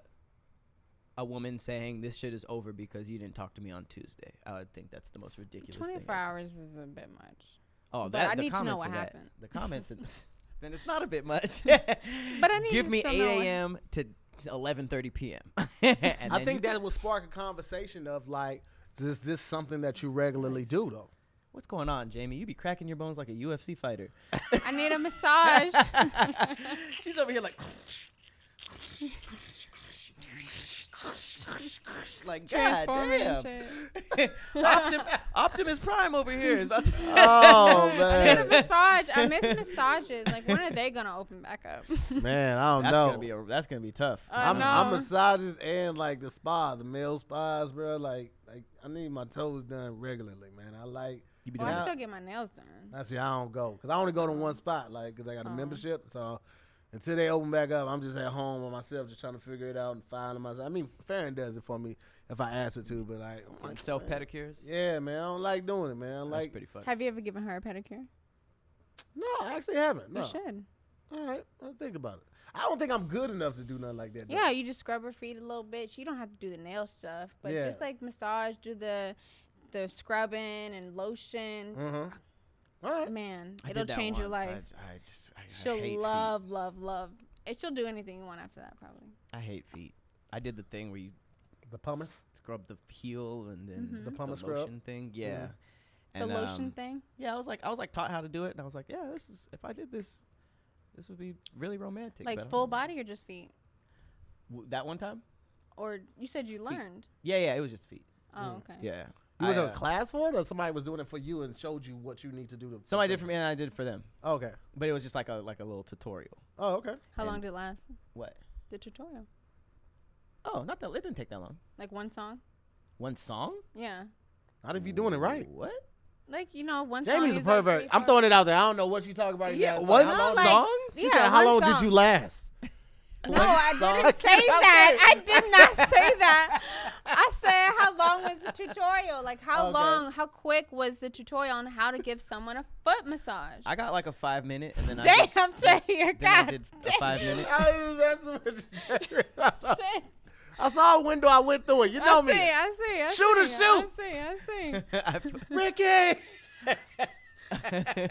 a woman saying this shit is over because you didn't talk to me on Tuesday. I would think that's the most ridiculous. Twenty four hours is a bit much. Oh, But that I the need to know what of that- happened. The comments. in- <laughs> <laughs> then it's not a bit much. But I need <laughs> give to me eight a.m. to eleven thirty p.m. I think that will spark a conversation of like, is this something that you regularly do though? What's going on, Jamie? You be cracking your bones like a UFC fighter. I need a massage. <laughs> She's over here like. like God Transforming damn. <laughs> Optim- Optimus Prime over here is about to. <laughs> Oh I need a man, massage. I miss massages. Like when are they gonna open back up? man, I don't That's know. gonna be a, that's gonna be tough. I I'm, know. I'm massages and like the spa, the male spas, bro. Like, like I need my toes done regularly, man. I like. You be doing Yeah. I still get my nails done. I see. I don't go because I only go to one spot, like because I got a Oh. membership. So until they open back up, I'm just at home by myself, just trying to figure it out and find myself. I mean, Farron does it for me if I ask her to, but like, oh I'm like, self pedicures. Yeah, man, I don't like doing it, man. that's Like, pretty fun. Have you ever given her a pedicure? no, I actually haven't. No. You should. All right, I'll think about it. I don't think I'm good enough to do nothing like that. though. Yeah, you just scrub her feet a little bit. You don't have to do the nail stuff, but Yeah. just like massage, do the the scrubbing and lotion. Mm-hmm. All right. Man, I it'll change your once. I- life. I, just I, I hate She'll feet. love, love, love. And she'll do anything you want after that, probably. I hate feet. I did the thing where you The pumice. s- scrub the heel and then Mhm. The pumice scrub? lotion thing. Yeah. Mhm. The lotion um, thing. Yeah, I was like, I was like taught how to do it, and I was like, yeah, this is if I did this, this would be really romantic. Like full body or just feet? W- That one time? Or you said you learned. Yeah, yeah, it was just feet. Oh, Mm. okay. Yeah. You was I, in a uh, class for it, or somebody was doing it for you and showed you what you need to do to. Somebody did for me, and I did for them. Okay. But it was just like a like a little tutorial. Oh, okay. How long And- did it last? What? The tutorial. Oh, not that. It didn't take that long. Like one song? One song? Yeah. Not if you're doing it right. What? Like, you know, one song. Jamie's a is like pervert. three, I'm four- throwing it out there. I don't know what you talking about. Yeah, exactly. one How long- like- song? She Yeah, said, "How one long did song. you last?" <laughs> No, I didn't say <laughs> that. I did not say <laughs> that. I said how long was the tutorial? Like how Okay. long, how quick was the tutorial on how to give someone a foot massage? I got like a five minute, and then I did, <laughs> Damn, Taylor, then I God did a damn. five minute. I was messing with you, Shit. I saw a window. I went through it. You know me. I me. see, I see, I Shoot or see, shoot. I see, I <laughs> see. I put- Ricky.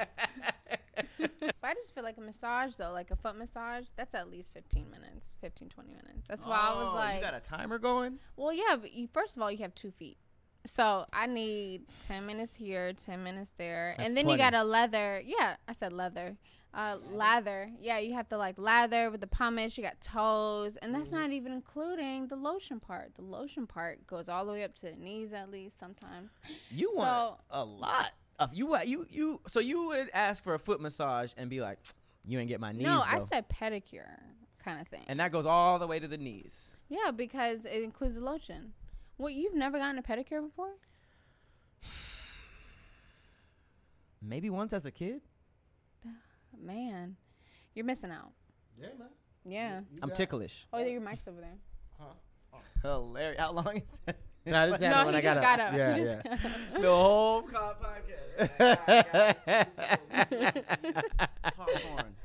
<laughs> <laughs> I just feel like a massage though, like a foot massage, that's at least 15 minutes, 15, 20 minutes. That's why I was Oh, like, you got a timer going? well, yeah, but you, first of all, you have two feet. So I need ten minutes here, ten minutes there, That's and then 20. you got a leather. Yeah, I said leather. Uh, lather. Yeah, you have to like lather with the pumice. You got toes, and that's not even including the lotion part. The lotion part goes all the way up to the knees, at least sometimes. You want a lot of you. wa- You you. So you would ask for a foot massage and be like, "You ain't get my knees." no, I said pedicure kind of thing. and that goes all the way to the knees. yeah, because it includes the lotion. What you've never gotten a pedicure before? <sighs> Maybe once as a kid. <sighs> Man, you're missing out. Yeah, man. Yeah. I'm ticklish. Oh, your mic's over there. Huh? <laughs> Hilarious. How long is that? <laughs> Nah, this no, happened when he I got got up. up. Yeah, yeah. got up. the whole co- podcast. Popcorn.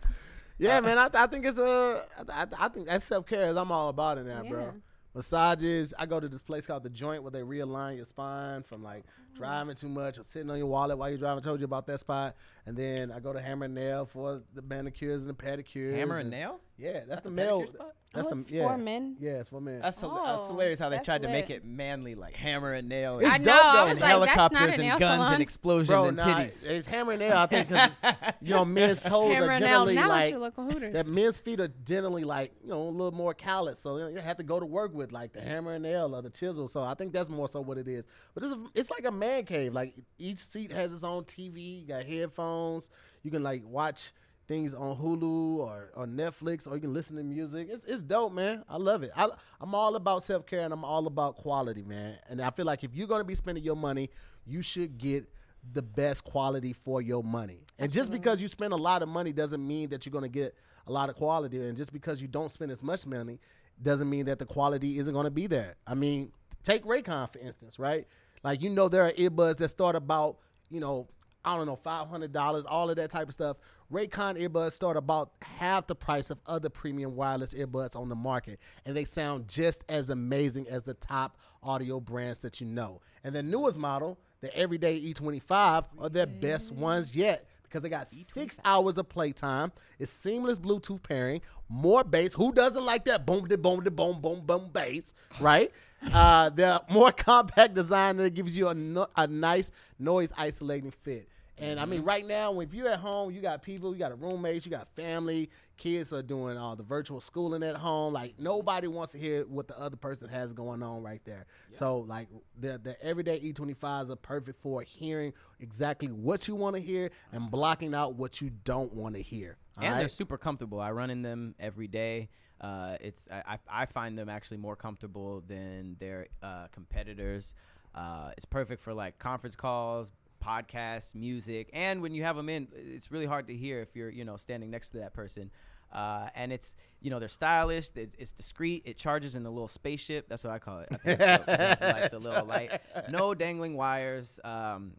Yeah, man. I, I think it's a. I, I think that's self care. I'm all about it now, Yeah. bro. Massages. I go to this place called the Joint where they realign your spine from like driving too much or sitting on your wallet while you're driving. I told you about that spot. And then I go to Hammer and Nail for the manicures and the pedicures. Hammer and nail. Yeah, that's, That's the a male. spot? Oh, that's Oh, the it's yeah. for men? Yeah, it's for men. That's, hil- that's Oh, hilarious how they that's tried to make it manly, like hammer and nail. It's I and know. dope, I though. was and like, that's not helicopters a and nail guns salon. and explosions Bro, and nah, titties. it's Hammer and Nail. I think 'cause, <laughs> you know men's toes Hammer are and nail generally like your local Hooters. that men's feet are generally like you know a little more callous, so you, know, you have to go to work with like the hammer and nail or the chisel. So I think that's more so what it is. But it's, it's like a man cave. Like each seat has its own TV. You got headphones. You can like watch things on Hulu or, or Netflix, or you can listen to music. It's it's dope, man. I love it. I, I'm all about self care and I'm all about quality, man. And I feel like if you're gonna be spending your money, you should get the best quality for your money. And just because you spend a lot of money doesn't mean that you're going to get a lot of quality. And just because you don't spend as much money doesn't mean that the quality isn't going to be there. I mean, take Raycon for instance, right? Like you know there are earbuds that start about, you know, I don't know, five hundred dollars, all of that type of stuff. Raycon earbuds start about half the price of other premium wireless earbuds on the market, and they sound just as amazing as the top audio brands that you know. And the newest model, the Everyday E25, are their best ones yet because they got six hours of playtime. It's seamless Bluetooth pairing, more bass. Who doesn't like that boom, de boom, de boom, boom, boom bass, right? <laughs> Uh, they're more <laughs> compact design that gives you a, no- a nice noise isolating fit. And I mean, right now, if you're at home, you got people, you got a roommates, you got family, kids are doing all the virtual schooling at home. Like nobody wants to hear what the other person has going on right there. So like the the everyday E25s are perfect for hearing exactly what you want to hear and blocking out what you don't want to hear. and they're super comfortable. I run in them every day. Uh, it's I, I I find them actually more comfortable than their uh, competitors. Uh, it's perfect for like conference calls, podcasts, music, and when you have them in, it's really hard to hear if you're you know standing next to that person. Uh, and it's you know they're stylish. It's, discreet. It charges in a little spaceship. That's what I call it. I it's, it's like the little light. No dangling wires. Um,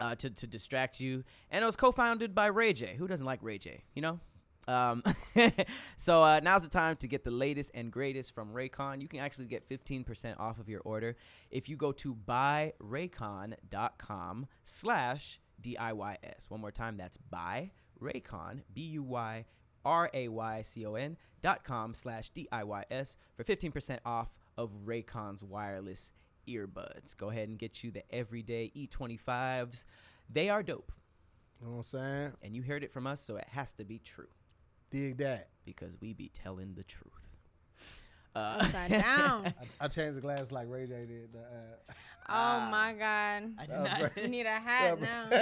uh, to, to distract you. And it was co-founded by Ray J. Who doesn't like Ray J? You know. Um, <laughs> so uh, now's the time to get the latest and greatest from Raycon. You can actually get 15% off of your order if you go to buyraycon.com slash DIYS. One more time, that's buyraycon, B-U-Y-R-A-Y-C-O-N dot com slash DIYS for 15% off of Raycon's wireless earbuds. Go ahead and get you the everyday E25s. They are dope. You know what I'm saying? And you heard it from us, so it has to be true Dig that. because we be telling the truth. Uh, Upside down. <laughs> I, I changed the glass like Ray J did. The, uh, Oh my God. I did Uh, not. You need a hat now. <laughs>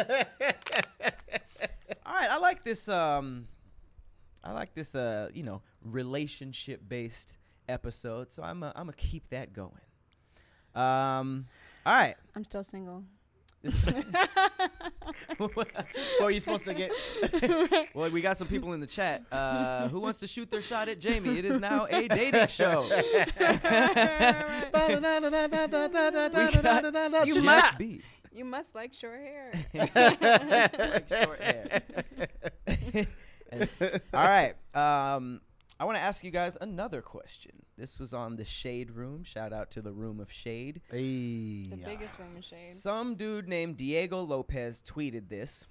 All right, I like this. Um, I like this. Uh, you know, relationship based episode. So I'm. Uh, I'm gonna keep that going. Um. All right. I'm still single. What are you supposed to get? <laughs> well, we got some people in the chat. Uh, who wants to shoot their shot at Jamie? It is now a dating show. <laughs> You must- be. You must like short hair. <laughs> like short hair. And- all right. Um, I want to ask you guys another question. This was on the Shade Room. Shout out to the Room of Shade. Hey, The biggest room in shade. Some dude named Diego Lopez tweeted this,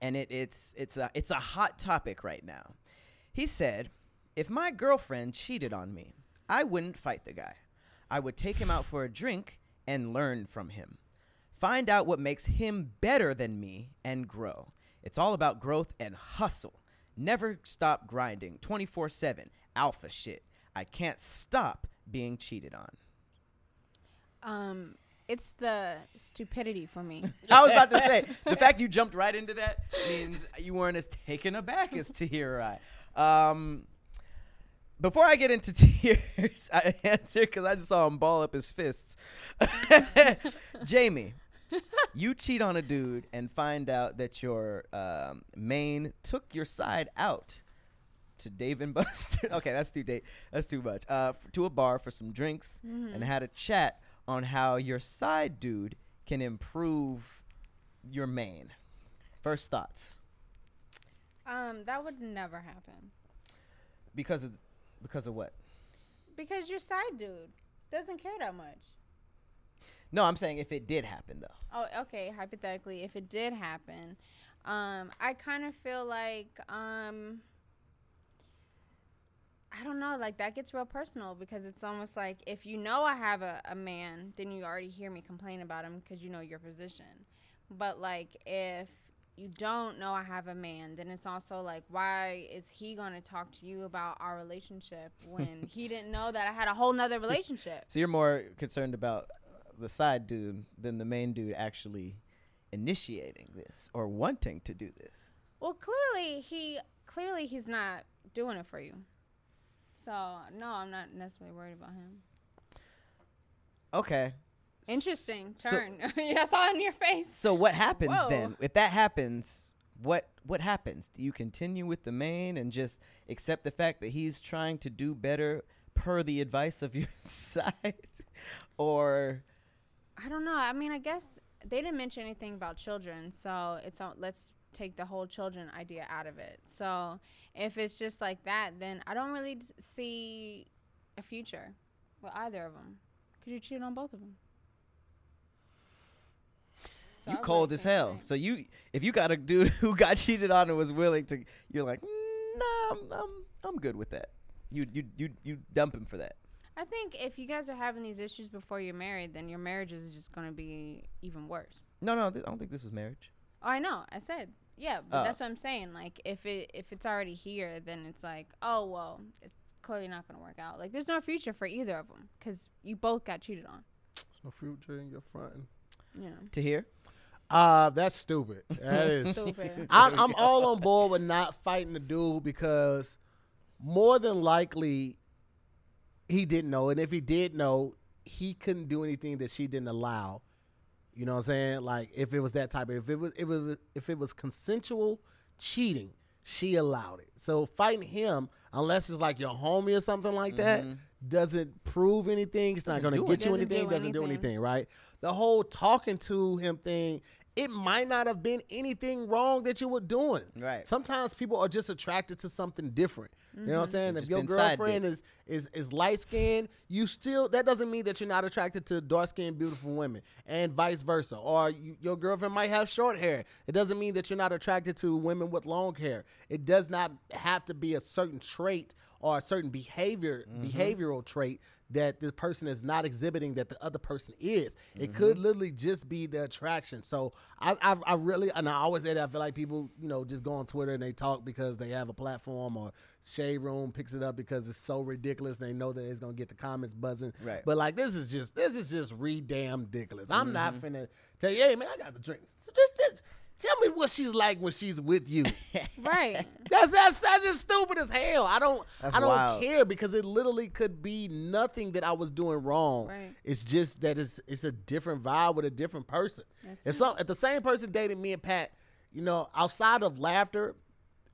and it, it's it's a it's a hot topic right now. He said, "If my girlfriend cheated on me, I wouldn't fight the guy. I would take him out for a drink and learn from him. Find out what makes him better than me and grow. It's all about growth and hustle. Never stop grinding 24 7. Alpha shit. I can't stop being cheated on. Um, it's the stupidity for me. <laughs> I was about to say <laughs> the fact you jumped right into that means you weren't as taken aback as Tahir I. Um, before I get into <laughs> tears, I answer because I just saw him ball up his fists. Jamie, <laughs> you cheat on a dude and find out that your um, main took your side out to Dave and Buster. <laughs> okay, that's too date. That's too much. Uh, f- to a bar for some drinks Mm-hmm. and had a chat on how your side dude can improve your main. First thoughts Um, that would never happen because of because of what? because your side dude doesn't care that much. No, I'm saying if it did happen though. Oh, okay. Hypothetically, if it did happen, um, I kind of feel like um, I don't know, like that gets real personal because it's almost like if you know I have a, a man, then you already hear me complain about him because you know your position. But like if you don't know I have a man, then it's also like why is he gonna talk to you about our relationship when <laughs> he didn't know that I had a whole nother relationship? So you're more concerned about the side dude than the main dude actually initiating this or wanting to do this. Well, clearly he clearly he's not doing it for you. So no, I'm not necessarily worried about him. Okay. Interesting So- turn. I saw in your face. So what happens Whoa. then? If that happens, what what happens? Do you continue with the main and just accept the fact that he's trying to do better per the advice of your <laughs> side, or I don't know. I mean, I guess they didn't mention anything about children, so it's all, let's take the whole children idea out of it. So if it's just like that, then I don't really see a future with either of them. Could you cheated on both of them. So you cold really as hell? So you if you got a dude <laughs> who got cheated on and was willing to, you're like, mm, nah, I'm, I'm I'm good with that. You you you you dump him for that. I think if you guys are having these issues before you're married, then your marriage is just going to be even worse. No, no, th- I don't think this was marriage. Oh, I know. I said, yeah, but Oh. that's what I'm saying. Like, if it if it's already here, then it's like, oh well, it's clearly not going to work out. Like, there's no future for either of them because you both got cheated on. There's no future in your front. You know, Tahir? Uh, that's stupid. That is. <laughs> stupid. <laughs> I'm, I'm all on board with not fighting the dude because more than likely he didn't know, and if he did know, he couldn't do anything that she didn't allow. You know what I'm saying? Like if it was that type of if it was it was if it was consensual cheating, she allowed it. So fighting him, unless it's like your homie or something like that, mm-hmm. doesn't prove anything. It's not Doesn't going to get you anything. anything. Doesn't Doesn't do do anything. anything, right? The whole talking to him thing, it might not have been anything wrong that you were doing. Right. Sometimes people are just attracted to something different. You know what I'm saying? If your girlfriend is is is light skinned, you still that doesn't mean that you're not attracted to dark skinned beautiful women, and vice versa. Or you, your girlfriend might have short hair. It doesn't mean that you're not attracted to women with long hair. It does not have to be a certain trait or a certain behavior behavioral trait that this person is not exhibiting that the other person is. It could mm-hmm. literally just be the attraction. So I, I, I really, and I always say that I feel like people, you know, just go on Twitter and they talk because they have a platform or Shade Room picks it up because it's so ridiculous. They know that it's gonna get the comments buzzing. Right. But like this is just this is just re damn ridiculous. I'm not mm-hmm. finna tell you, hey man, I got the drink. So just, just tell me what she's like when she's with you. <laughs> right. That's that's that's just stupid as hell. I don't That's I don't wild. care because it literally could be nothing that I was doing wrong. Right. It's just that it's it's a different vibe with a different person. That's if some if the same person dated me and Pat, you know, outside of laughter,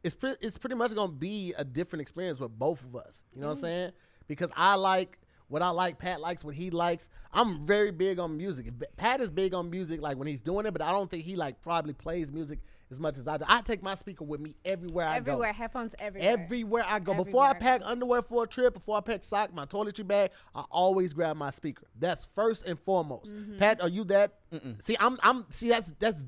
it's pre- it's pretty much gonna be a different experience with both of us. You know what I'm mm-hmm. saying? Because I like what I like, Pat likes what he likes. I'm very big on music. Pat is big on music, like when he's doing it, but I don't think he like probably plays music as much as I do. I take my speaker with me everywhere I go. Everywhere, headphones everywhere. Everywhere I go. Before I pack underwear for a trip, before I pack sock, my toiletry bag, I always grab my speaker. That's first and foremost. Mm-hmm. Pat, are you that? See, I'm I'm see that's that's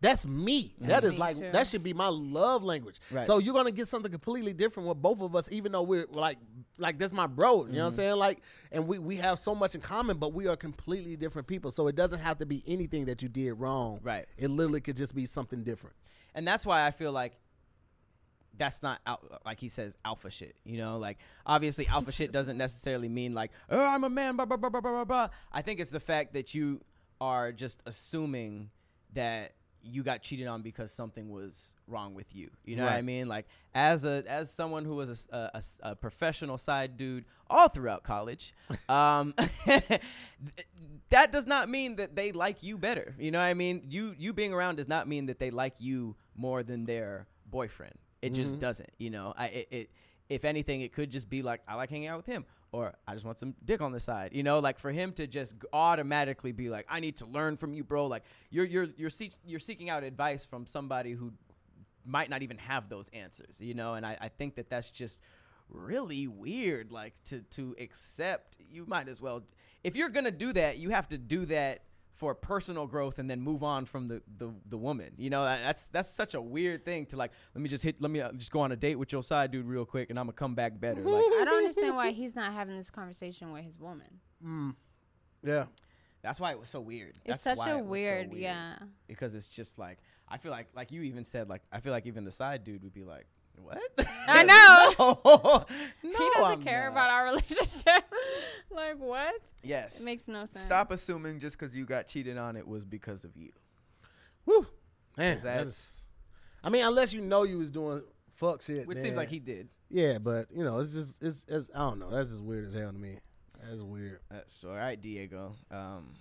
that's me. That is Me like too. that should be my love language. Right. So you're gonna get something completely different with both of us, even though we're like like that's my bro. You know what I'm mm-hmm. saying? Like, and we we have so much in common, but we are completely different people. So it doesn't have to be anything that you did wrong. Right. It literally could just be something different. and that's why I feel like that's not out, like he says alpha shit. You know, like obviously <laughs> alpha shit doesn't necessarily mean like oh I'm a man. Blah blah blah blah blah blah. blah. I think it's the fact that you are just assuming that you got cheated on because something was wrong with you. You know what I mean? Like as a as someone who was a professional side dude all throughout college, <laughs> um, <laughs> that does not mean that they like you better. You know what I mean? You you being around does not mean that they like you more than their boyfriend. It just doesn't. You know, I it, it if anything, it could just be like I like hanging out with him, or I just want some dick on the side. You know, like for him to just automatically be like, I need to learn from you, bro. Like you're you're you're see- you're seeking out advice from somebody who might not even have those answers. You know, and I, I think that that's just really weird. Like to to accept, you might as well. If you're gonna do that, you have to do that for personal growth and then move on from the, the, the woman. You know, that's that's such a weird thing to like. Let me just hit. Let me uh, just go on a date with your side dude real quick, and I'm gonna come back better. Like I don't understand why he's not having this conversation with his woman. Yeah. that's why it was so weird. It's That's such why a it was so weird, yeah. Because it's just like I feel like like you even said like I feel like even the side dude would be like. What? I <laughs> know. no, <laughs> he doesn't I'm care not. about our <laughs> relationship. like what? Yes, It makes no sense. Stop assuming just because you got cheated on, it was because of you. Woo. Man, Is that's. I mean, unless you know you was doing fuck shit. Which then- seems like he did. Yeah, but you know, it's just it's, it's I don't know. That's just weird as hell to me. That's weird. That's all right, Diego. Um,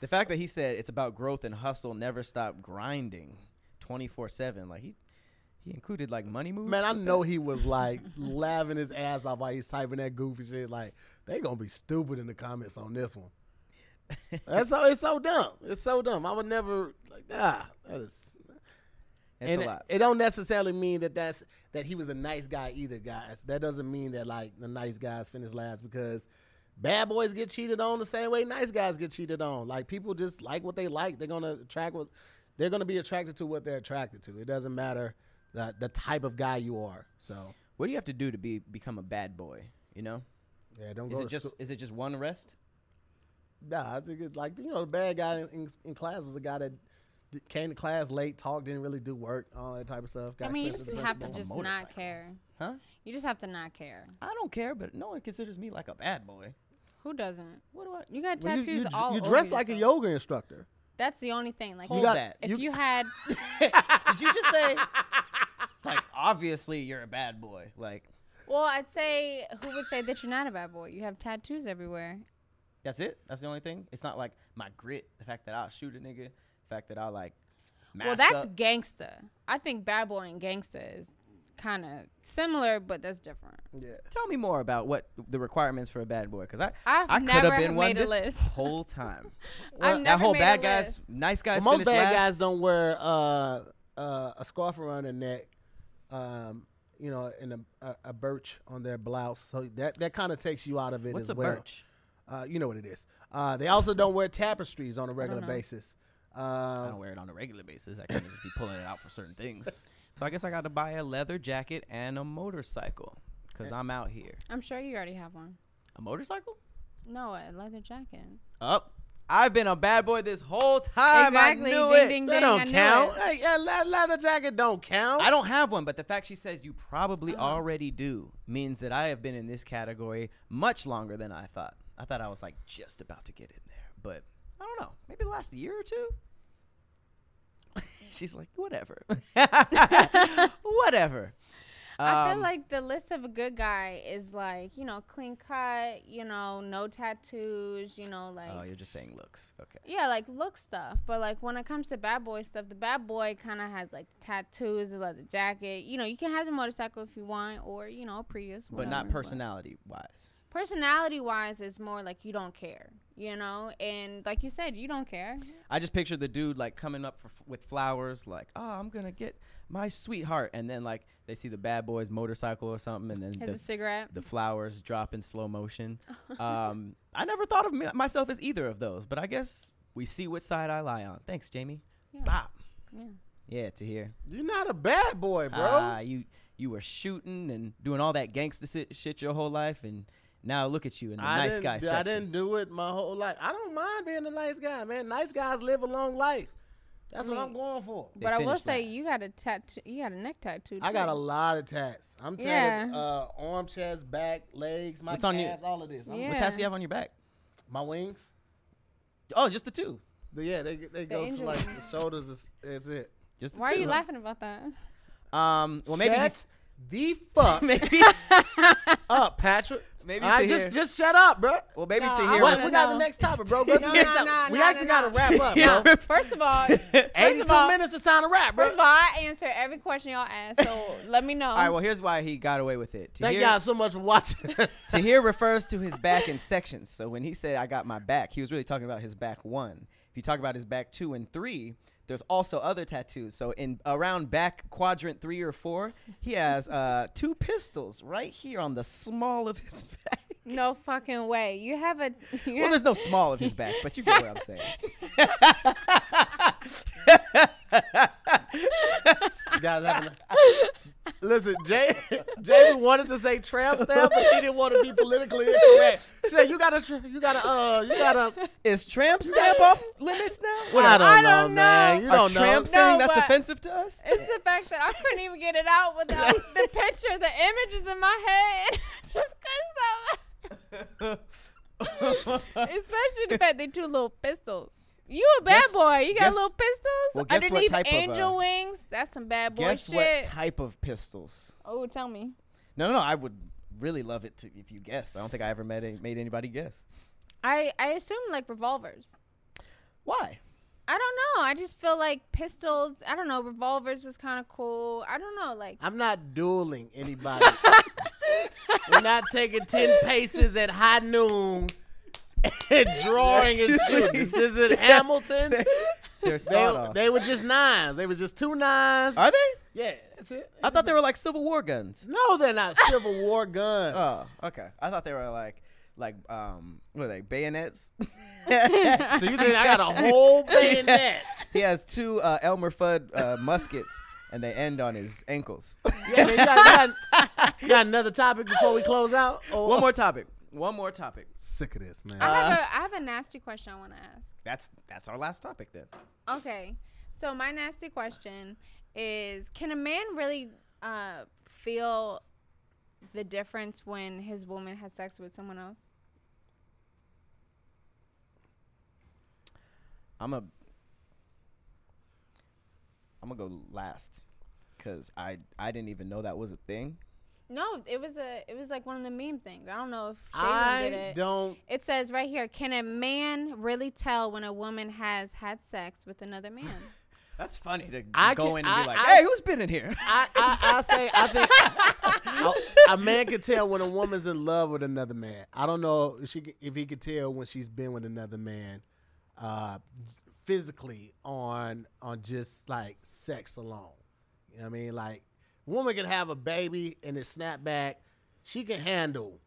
the fact that he said it's about growth and hustle, never stop grinding, twenty four seven. Like he, he included like money moves. Man, I know he was like <laughs> laughing his ass off while he's typing that goofy shit. Like they gonna be stupid in the comments on this one. That's so it's so dumb. It's so dumb. I would never like ah. That is. It's and a it, lot. it don't necessarily mean that that's that he was a nice guy either, guys. That doesn't mean that like the nice guys finish last because bad boys get cheated on the same way nice guys get cheated on. Like people just like what they like. They're gonna attract what they're gonna be attracted to what they're attracted to. It doesn't matter the the type of guy you are. So what do you have to do to be become a bad boy? You know, yeah, don't is go it just school. is it just one arrest? Nah, I think it's like you know the bad guy in, in class was the guy that came to class late, talked, didn't really do work, all that type of stuff. I mean, you just have to just motorcycle. not care. Huh? You just have to not care. I don't care, but no one considers me like a bad boy. Who doesn't? What do I? You got Well, you- tattoos you, all you over dress like a yoga instructor. That's the only thing. Like, Hold got- that. if you- you had, <laughs> Did you just say? <laughs> like obviously you're a bad boy. Like well, I'd say who would say that you're not a bad boy? You have tattoos everywhere. that's it. That's the only thing. It's not like my grit. The fact that I'll shoot a nigga. The fact that I like. well, that's up. gangsta. I think bad boy and gangsta is kind of similar, but that's different. Yeah. Tell me more about what the requirements for a bad boy, because I I've I could never have been one made a this list. whole <laughs> time. I've never that whole made bad a guys, list. nice guys. Well, most bad last. guys don't wear uh, uh, a scarf around their neck, um, you know, and a, a, a birch on their blouse. So that that kind of takes you out of it What's as a well. birch? Uh, you know what it is. Uh, they also don't wear tapestries on a regular know. basis. I Uh, don't wear it on a regular basis. I can't just be pulling it out for certain things. <laughs> So I guess I got to buy a leather jacket and a motorcycle because I'm out here. I'm sure you already have one. A motorcycle? No, a leather jacket. Up. I've been a bad boy this whole time. exactly. I knew ding, it. ding, that ding. don't I count. Hey, yeah, le- leather jacket don't count. I don't have one, but the fact she says you probably Uh-huh. already do means that I have been in this category much longer than I thought. I thought I was like just about to get in there, but I don't know. Maybe the last year or two. <laughs> She's like, whatever, <laughs> whatever. I feel Um, like the list of a good guy is like, you know, clean cut, you know, no tattoos, you know, like Oh, you're just saying looks. Okay. yeah, like look stuff. But like when it comes to bad boy stuff, the bad boy kind of has like tattoos, the leather jacket. You know, you can have the motorcycle if you want, or you know, a Prius. But not personality wise. Personality wise, it's more like you don't care, you know, and like you said, you don't care. I just picture the dude like coming up for, with flowers, like, "Oh, I'm gonna get my sweetheart," and then like they see the bad boy's motorcycle or something, and then Has the, a cigarette. the flowers drop in slow motion. <laughs> um, I never thought of me, myself as either of those, but I guess we see which side I lie on. Thanks, Jamie. Yeah. Bop. yeah. Yeah, Tahir. You're not a bad boy, bro. Ah, you you were shooting and doing all that gangster shit, shit your whole life, and now look at you in the I nice didn't, guy I didn't do it my whole life. I don't mind being a nice guy, man. Nice guys live a long life. That's what I'm going for. They But I will finished say last. you got a tattoo. You got a neck tattoo. I got a lot of tats. I'm tatted Yeah. uh, arm, chest, back, legs, my What's on you? all of this. I'm- Yeah. What tats do you have on your back? My wings. Oh, just the two. But yeah, they they go to like the shoulders. Is, is it? Just the Why are two. you laughing about that? Um, well maybe Shut he's the fuck <laughs> maybe <laughs> up, Patrick. Maybe I to just hear- just shut up, bro. well maybe No, to I hear. What? wanna We got the next topic, bro. Go <laughs> No, no, no, we no, actually no, got to no. wrap up, <laughs> Yeah. bro. First of all, <laughs> first of 82 all, minutes. is time to wrap, bro. first of all, I answer every question y'all ask. So let me know. All right, well here's why he got away with it. To Thank hear, y'all so much for watching. Tahir refers to his back in sections. So when he said I got my back, he was really talking about his back one. If you talk about his back two and three, there's also other tattoos. So in around back quadrant three or four, he has uh, two pistols right here on the small of his <laughs> back. no fucking way. You have a. You Well, have, there's no small of his back, but you get what I'm saying. <laughs> Guys, having a- Listen, Jay, <laughs> Jamie wanted to say tramp stamp, but she didn't want to be politically incorrect. She said, "You gotta, tr- you gotta, uh, you gotta." Is tramp stamp off limits now? I don't I know, don't man. know. You Are don't know. tramp saying No, that's offensive to us? It's the fact that I couldn't even get it out without <laughs> the picture, the images in my head. <laughs> Just cause so Especially the fact they two little pistols. You a bad Guess- boy. You got guess- little pistols well, guess what underneath type of, angel uh, wings. That's some bad boy Guess shit. what type of pistols? oh, tell me. No, no, no. I would really love it to, if you guessed. I don't think I ever made, made anybody guess. I I assume like revolvers. Why? I don't know. I just feel like pistols. I don't know. Revolvers is kind of cool. I don't know. Like I'm not dueling anybody. <laughs> We're not taking ten paces at high noon and <laughs> drawing and shooting. This isn't Hamilton. They're They, off. they were just nines. They were just two nines. Are they? Yeah, that's it. I thought they were like Civil War guns. No, they're not Civil War guns. <laughs> Oh, okay. I thought they were like, like, um, what are they? Bayonets. <laughs> so you think I got a whole bayonet? he has two uh, Elmer Fudd uh, muskets, and they end on his ankles. Yeah, man, you, got, you, got, you got another topic before we close out? Or- One more topic. One more topic. Sick of this, man. I have Uh, a I have a nasty question I want to ask. That's that's our last topic then. Okay. So my nasty question is can a man really uh, feel the difference when his woman has sex with someone else? I'm a. I'm gonna go last, cause I I didn't even know that was a thing. No, it was a it was like one of the meme things. I don't know if Shaylin did I it. don't. It says right here, can a man really tell when a woman has had sex with another man? <laughs> That's funny to I go can- in and be like, I- "Hey, who's been in here?" I, I, I say I think a, a man can tell when a woman's in love with another man. I don't know if she can- if he could tell when she's been with another man, uh, physically on on just like sex alone. You know what I mean? Like, woman can have a baby and it snap back. She can handle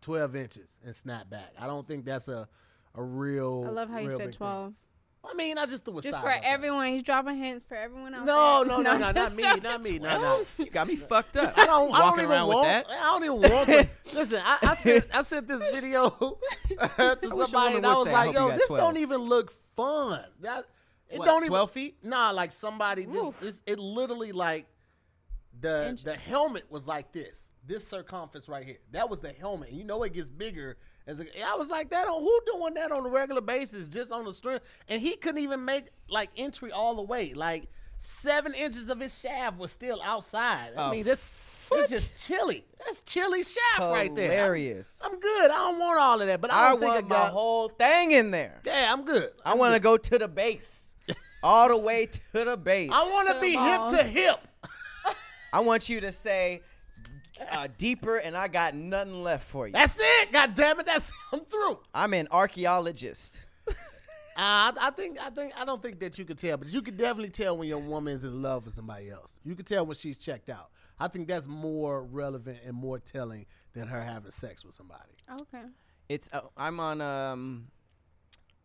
twelve inches and snap back. I don't think that's a a real. I love how you said big thing. twelve. I mean, I just threw a Just for up there. everyone, he's dropping hints for everyone else. No, there. no, <laughs> no, no, not me, not me, no, no. you got me fucked up. I don't. I don't even around with want. that. I don't even want to. <laughs> Listen, I, I sent. I sent this video <laughs> uh, to a somebody, woman and I was say, like, hope "Yo, this 12." don't even look fun. That it What, don't even 12 feet? Nah, like somebody. This, this it literally like the Inch- the helmet was like this. This circumference right here. That was the helmet. You know it gets bigger. As a, I was like that on who doing that on a regular basis, just on the string, and he couldn't even make like entry all the way. Like seven inches of his shaft was still outside. I A mean, this foot? this just chilly. That's chilly shaft right there. Hilarious. I'm, I'm good. I don't want all of that, but I I don't think want I my got. whole thing in there. yeah, I'm good. I want to go to the base, <laughs> all the way to the base. I want to To be hip to hip. I want you to say uh, deeper, and I got nothing left for you. That's it. God damn it. That's <laughs> I'm through. I'm an archaeologist. Uh, <laughs> I, I think I think I don't think that you could tell, but you could definitely tell when your woman is in love with somebody else. You could tell when she's checked out. I think that's more relevant and more telling than her having sex with somebody. Okay. It's uh, I'm on um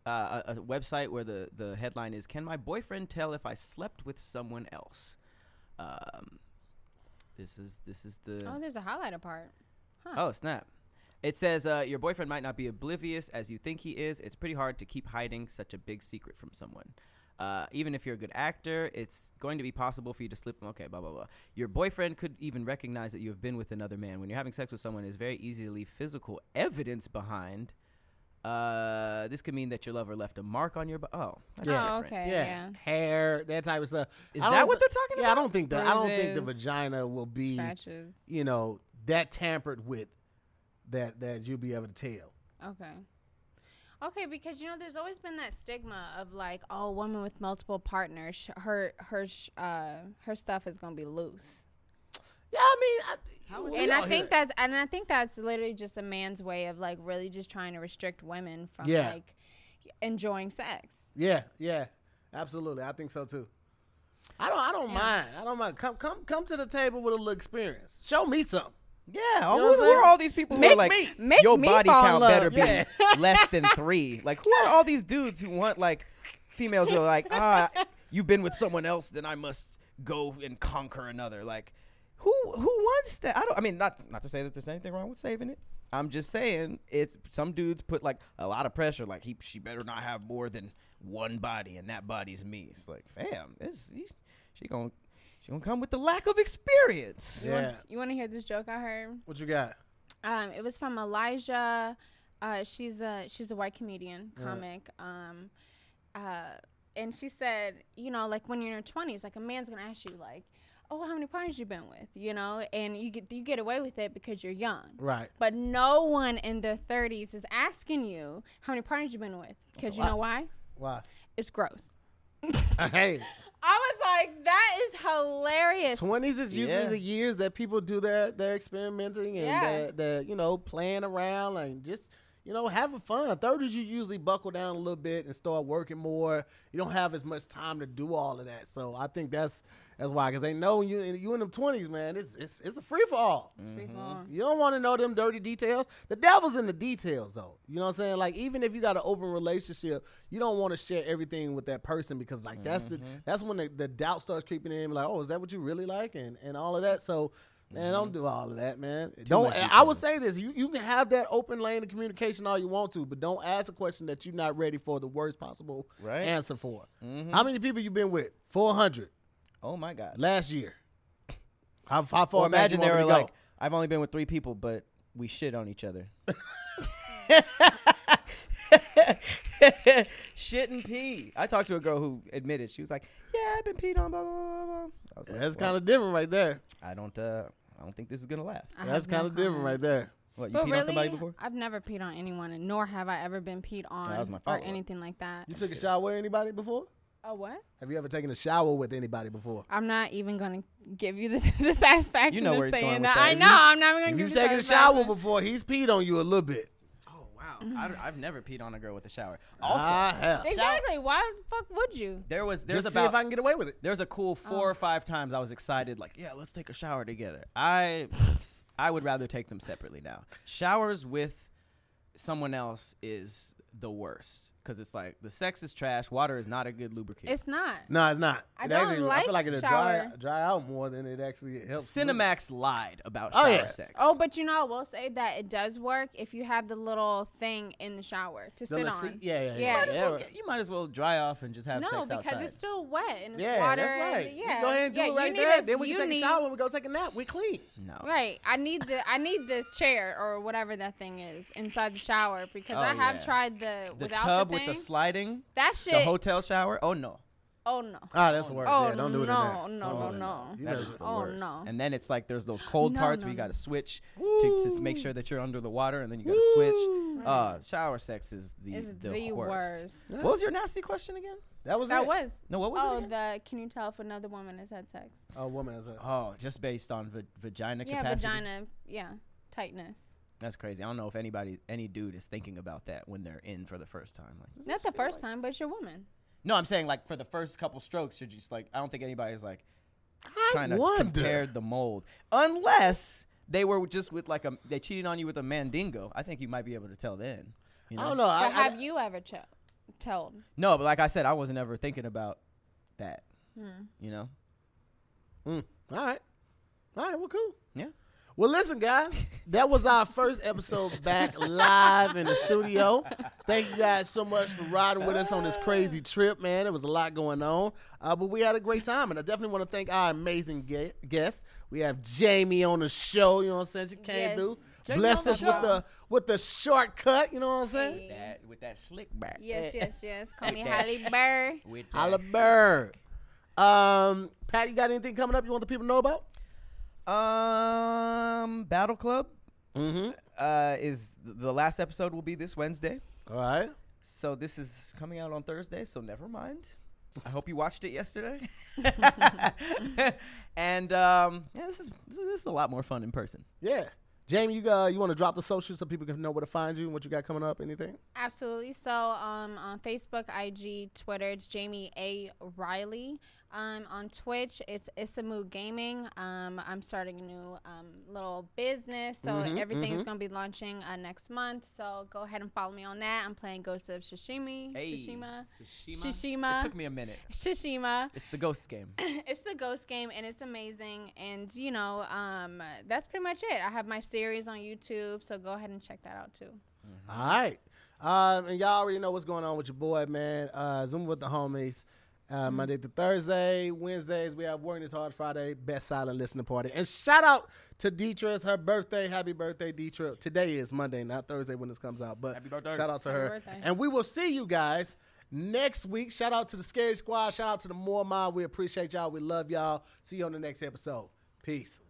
uh, a, a website where the the headline is "Can my boyfriend tell if I slept with someone else?" Um, This is this is the Oh, there's a highlighter part. Oh, snap. It says uh, your boyfriend might not be oblivious as you think he is. It's pretty hard to keep hiding such a big secret from someone. Uh, even if you're a good actor, it's going to be possible for you to slip. Okay, blah blah blah. Your boyfriend could even recognize that you have been with another man. When you're having sex with someone, it's very easy to leave physical evidence behind. Uh, this could mean that your lover left a mark on your. Bo- oh, that's Yeah. Oh, different. okay. yeah, Yeah. hair, that type of stuff. Is I that don't what they're talking Yeah, I about? don't think that. I don't think the vagina will be, Scratches. you know, that tampered with that that you'll be able to tell. Okay. Okay, because you know, there's always been that stigma of like, oh, woman with multiple partners, her her sh- uh her stuff is gonna be loose. Yeah, I mean, I, How is we and I hear think that's and I think that's literally just a man's way of like really just trying to restrict women from Yeah. like enjoying sex. Yeah, yeah, absolutely. I think so too. I don't. I don't Yeah. mind. I don't mind. Come, come, come to the table with a little experience. Show me something. Yeah, You know who, who are all these people who Make are like me- make your me body count love. better be <laughs> less than three? Like who are all these dudes who want like females who are like ah you've been with someone else then I must go and conquer another? Like who who wants that? I don't. I mean not not to say that there's anything wrong with saving it. I'm just saying it's some dudes put like a lot of pressure. Like he she better not have more than one body and that body's me. It's like fam, this he, she gonna she gonna come with the lack of experience. Yeah. You want to hear this joke I heard? What you got? Um, it was from Iliza. Uh, she's a she's a white comedian, Yeah. comic. Um, uh, and she said, you know, like when you're in your twenties, like a man's gonna ask you, like, oh, how many partners you've been with, you know, and you get you get away with it because you're young. Right. But no one in their thirties is asking you how many partners you've been with, because you lot. know why? Why? It's gross. <laughs> hey, <laughs> I was like, that is hilarious. twenties is usually Yeah. the years that people do their their experimenting and Yeah. their, their you know playing around and just you know having fun. Thirties you usually buckle down a little bit and start working more. You don't have as much time to do all of that. So I think that's that's why because they know you you in them twenties, man. It's it's it's a free for all. Free fall. Mm-hmm. You don't want to know them dirty details. The devil's in the details, though. You know what I'm saying? Like even if you got an open relationship, you don't want to share everything with that person because like that's the that's when the, the doubt starts creeping in. Like, oh, is that what you really like? And and all of that. So. Man, don't do all of that, man. don't. I would say this: you you can have that open lane of communication all you want to, but don't ask a question that you're not ready for the worst possible Right. answer for. Mhm. How many people you been with? Four hundred Oh my god. last year. How, how far Or back imagine you they were me to go? like, I've only been with three people, but we shit on each other. <laughs> shit and pee. I talked to a girl who admitted she was like, "Yeah, I've been peed on." Blah blah blah. blah. I was like, That's well, kind of different right there. I don't. Uh, I don't think this is gonna last. I That's have no kind of different comment. right there. What you But peed really, on somebody before? I've never peed on anyone, and nor have I ever been peed on was my or anything like that. You took a shower with anybody before? Oh, what? Have you ever taken a shower with anybody before? I'm not even gonna give you the, <laughs> the satisfaction You know where of he's going saying with that. that. I If know. you- I'm not even gonna give you've you the taken a shower satisfaction. before, he's peed on you a little bit. Oh wow! I, have never peed on a girl with a shower. Also, I have. Exactly. Why the fuck would you? there was there's Just see about if I can get away with it. There's a cool oh. four or five times I was excited, like, yeah, let's take a shower together. I I would rather take them separately now. Showers with someone else is the worst because it's like the sex is trash. Water is not a good lubricant. It's not. No, it's not. I It don't actually, I like feel like it'll dry, shower. dry out more than it actually helps. Cinemax lied about Oh, shower yeah. sex. Oh, but you know, I will say that it does work if you have the little thing in the shower to The sit little on. seat- Yeah, yeah, Yeah. yeah. Might as well get- you might as well dry off and just have no, sex because outside. it's still wet and it's Yeah, water. that's right. And, You yeah, go ahead and do yeah, it you right need there. a- then we can take need- a shower. We go take a nap. We clean. no. Right. I need the I need the chair or whatever that thing is inside the shower because Oh, I have yeah. tried the, The without tub the with the sliding, that shit. the hotel shower. Oh no. oh no. Ah, that's the worst. Oh, yeah, don't do it in no, there. no, Oh, no, no. You That the Oh, worst. no. And then it's like there's those cold No, parts no, where you got to switch to, to make sure that you're under the water, and then you got to switch. Uh, shower sex is the It's the, the, worst. worst. Yeah. What was your nasty question again? That was That it. was. No, what was Oh, it? Again? the can you tell if another woman has had sex? Oh, woman is a. Oh, just based on va- vagina yeah, capacity. Yeah, vagina. Yeah, tightness. That's crazy. I don't know if anybody, any dude, is thinking about that when they're in for the first time. Like, Not the first like- time, but it's your woman. No, I'm saying like for the first couple strokes, you're just like, I don't think anybody's like I trying to compare the mold, unless they were just with like a they cheated on you with a mandingo. I think you might be able to tell then. You know? I don't know. I, But I, have you ever ch- told? No, but like I said, I wasn't ever thinking about that. Hmm. You know. Mm, all right. All right, well, cool. Yeah. Well, listen, guys, that was our first episode back live in the studio. Thank you guys so much for riding with us on this crazy trip, man. There was a lot going on, uh, but we had a great time, and I definitely want to thank our amazing ge- guests. We have Jamie on the show. You know what I'm saying? She came Yes. through, Jamie blessed us the with the with the shortcut. You know what I'm saying? Hey. That with that slick back. Yes, yes, yes. Call me That- Halle Burr. With that. Holla Bird. Um, Pat, you got anything coming up you want the people to know about? Um, Battle Club Mm-hmm. uh, is the last episode will be this Wednesday. All right. So this is coming out on Thursday. So never mind. I hope you watched it yesterday. <laughs> and um, yeah, this is, this is this is a lot more fun in person. Yeah. Jamie, you uh, you want to drop the socials so people can know where to find you and what you got coming up? Anything? Absolutely. So um, on Facebook, IG, Twitter, it's Jamie A. Riley. Um, on Twitch, it's Isamu Gaming. Um, I'm starting a new um, little business, so Mhm, everything's mhm. gonna be launching uh, next month. So go ahead and follow me on that. I'm playing Ghost of Shishimi. Shishima. Tsushima. Shishima. It took me a minute. <laughs> Shishima. It's the ghost game. <clears throat> it's the ghost game and it's amazing and you know um that's pretty much it i have my series on youtube so go ahead and check that out too All right. Um, and y'all already know what's going on with your boy, man. Uh, Zoom with the homies. Uh, Monday to Thursday, Wednesdays we have Working This Hard Friday, Best Silent Listening Party. And shout out to Deetra. It's her birthday. Happy birthday, Deetra. Today is Monday, not Thursday when this comes out. But Happy birthday. shout out to Happy her. birthday. And we will see you guys next week. Shout out to the Scary Squad. Shout out to the More Mind. We appreciate y'all. We love y'all. See you on the next episode. Peace.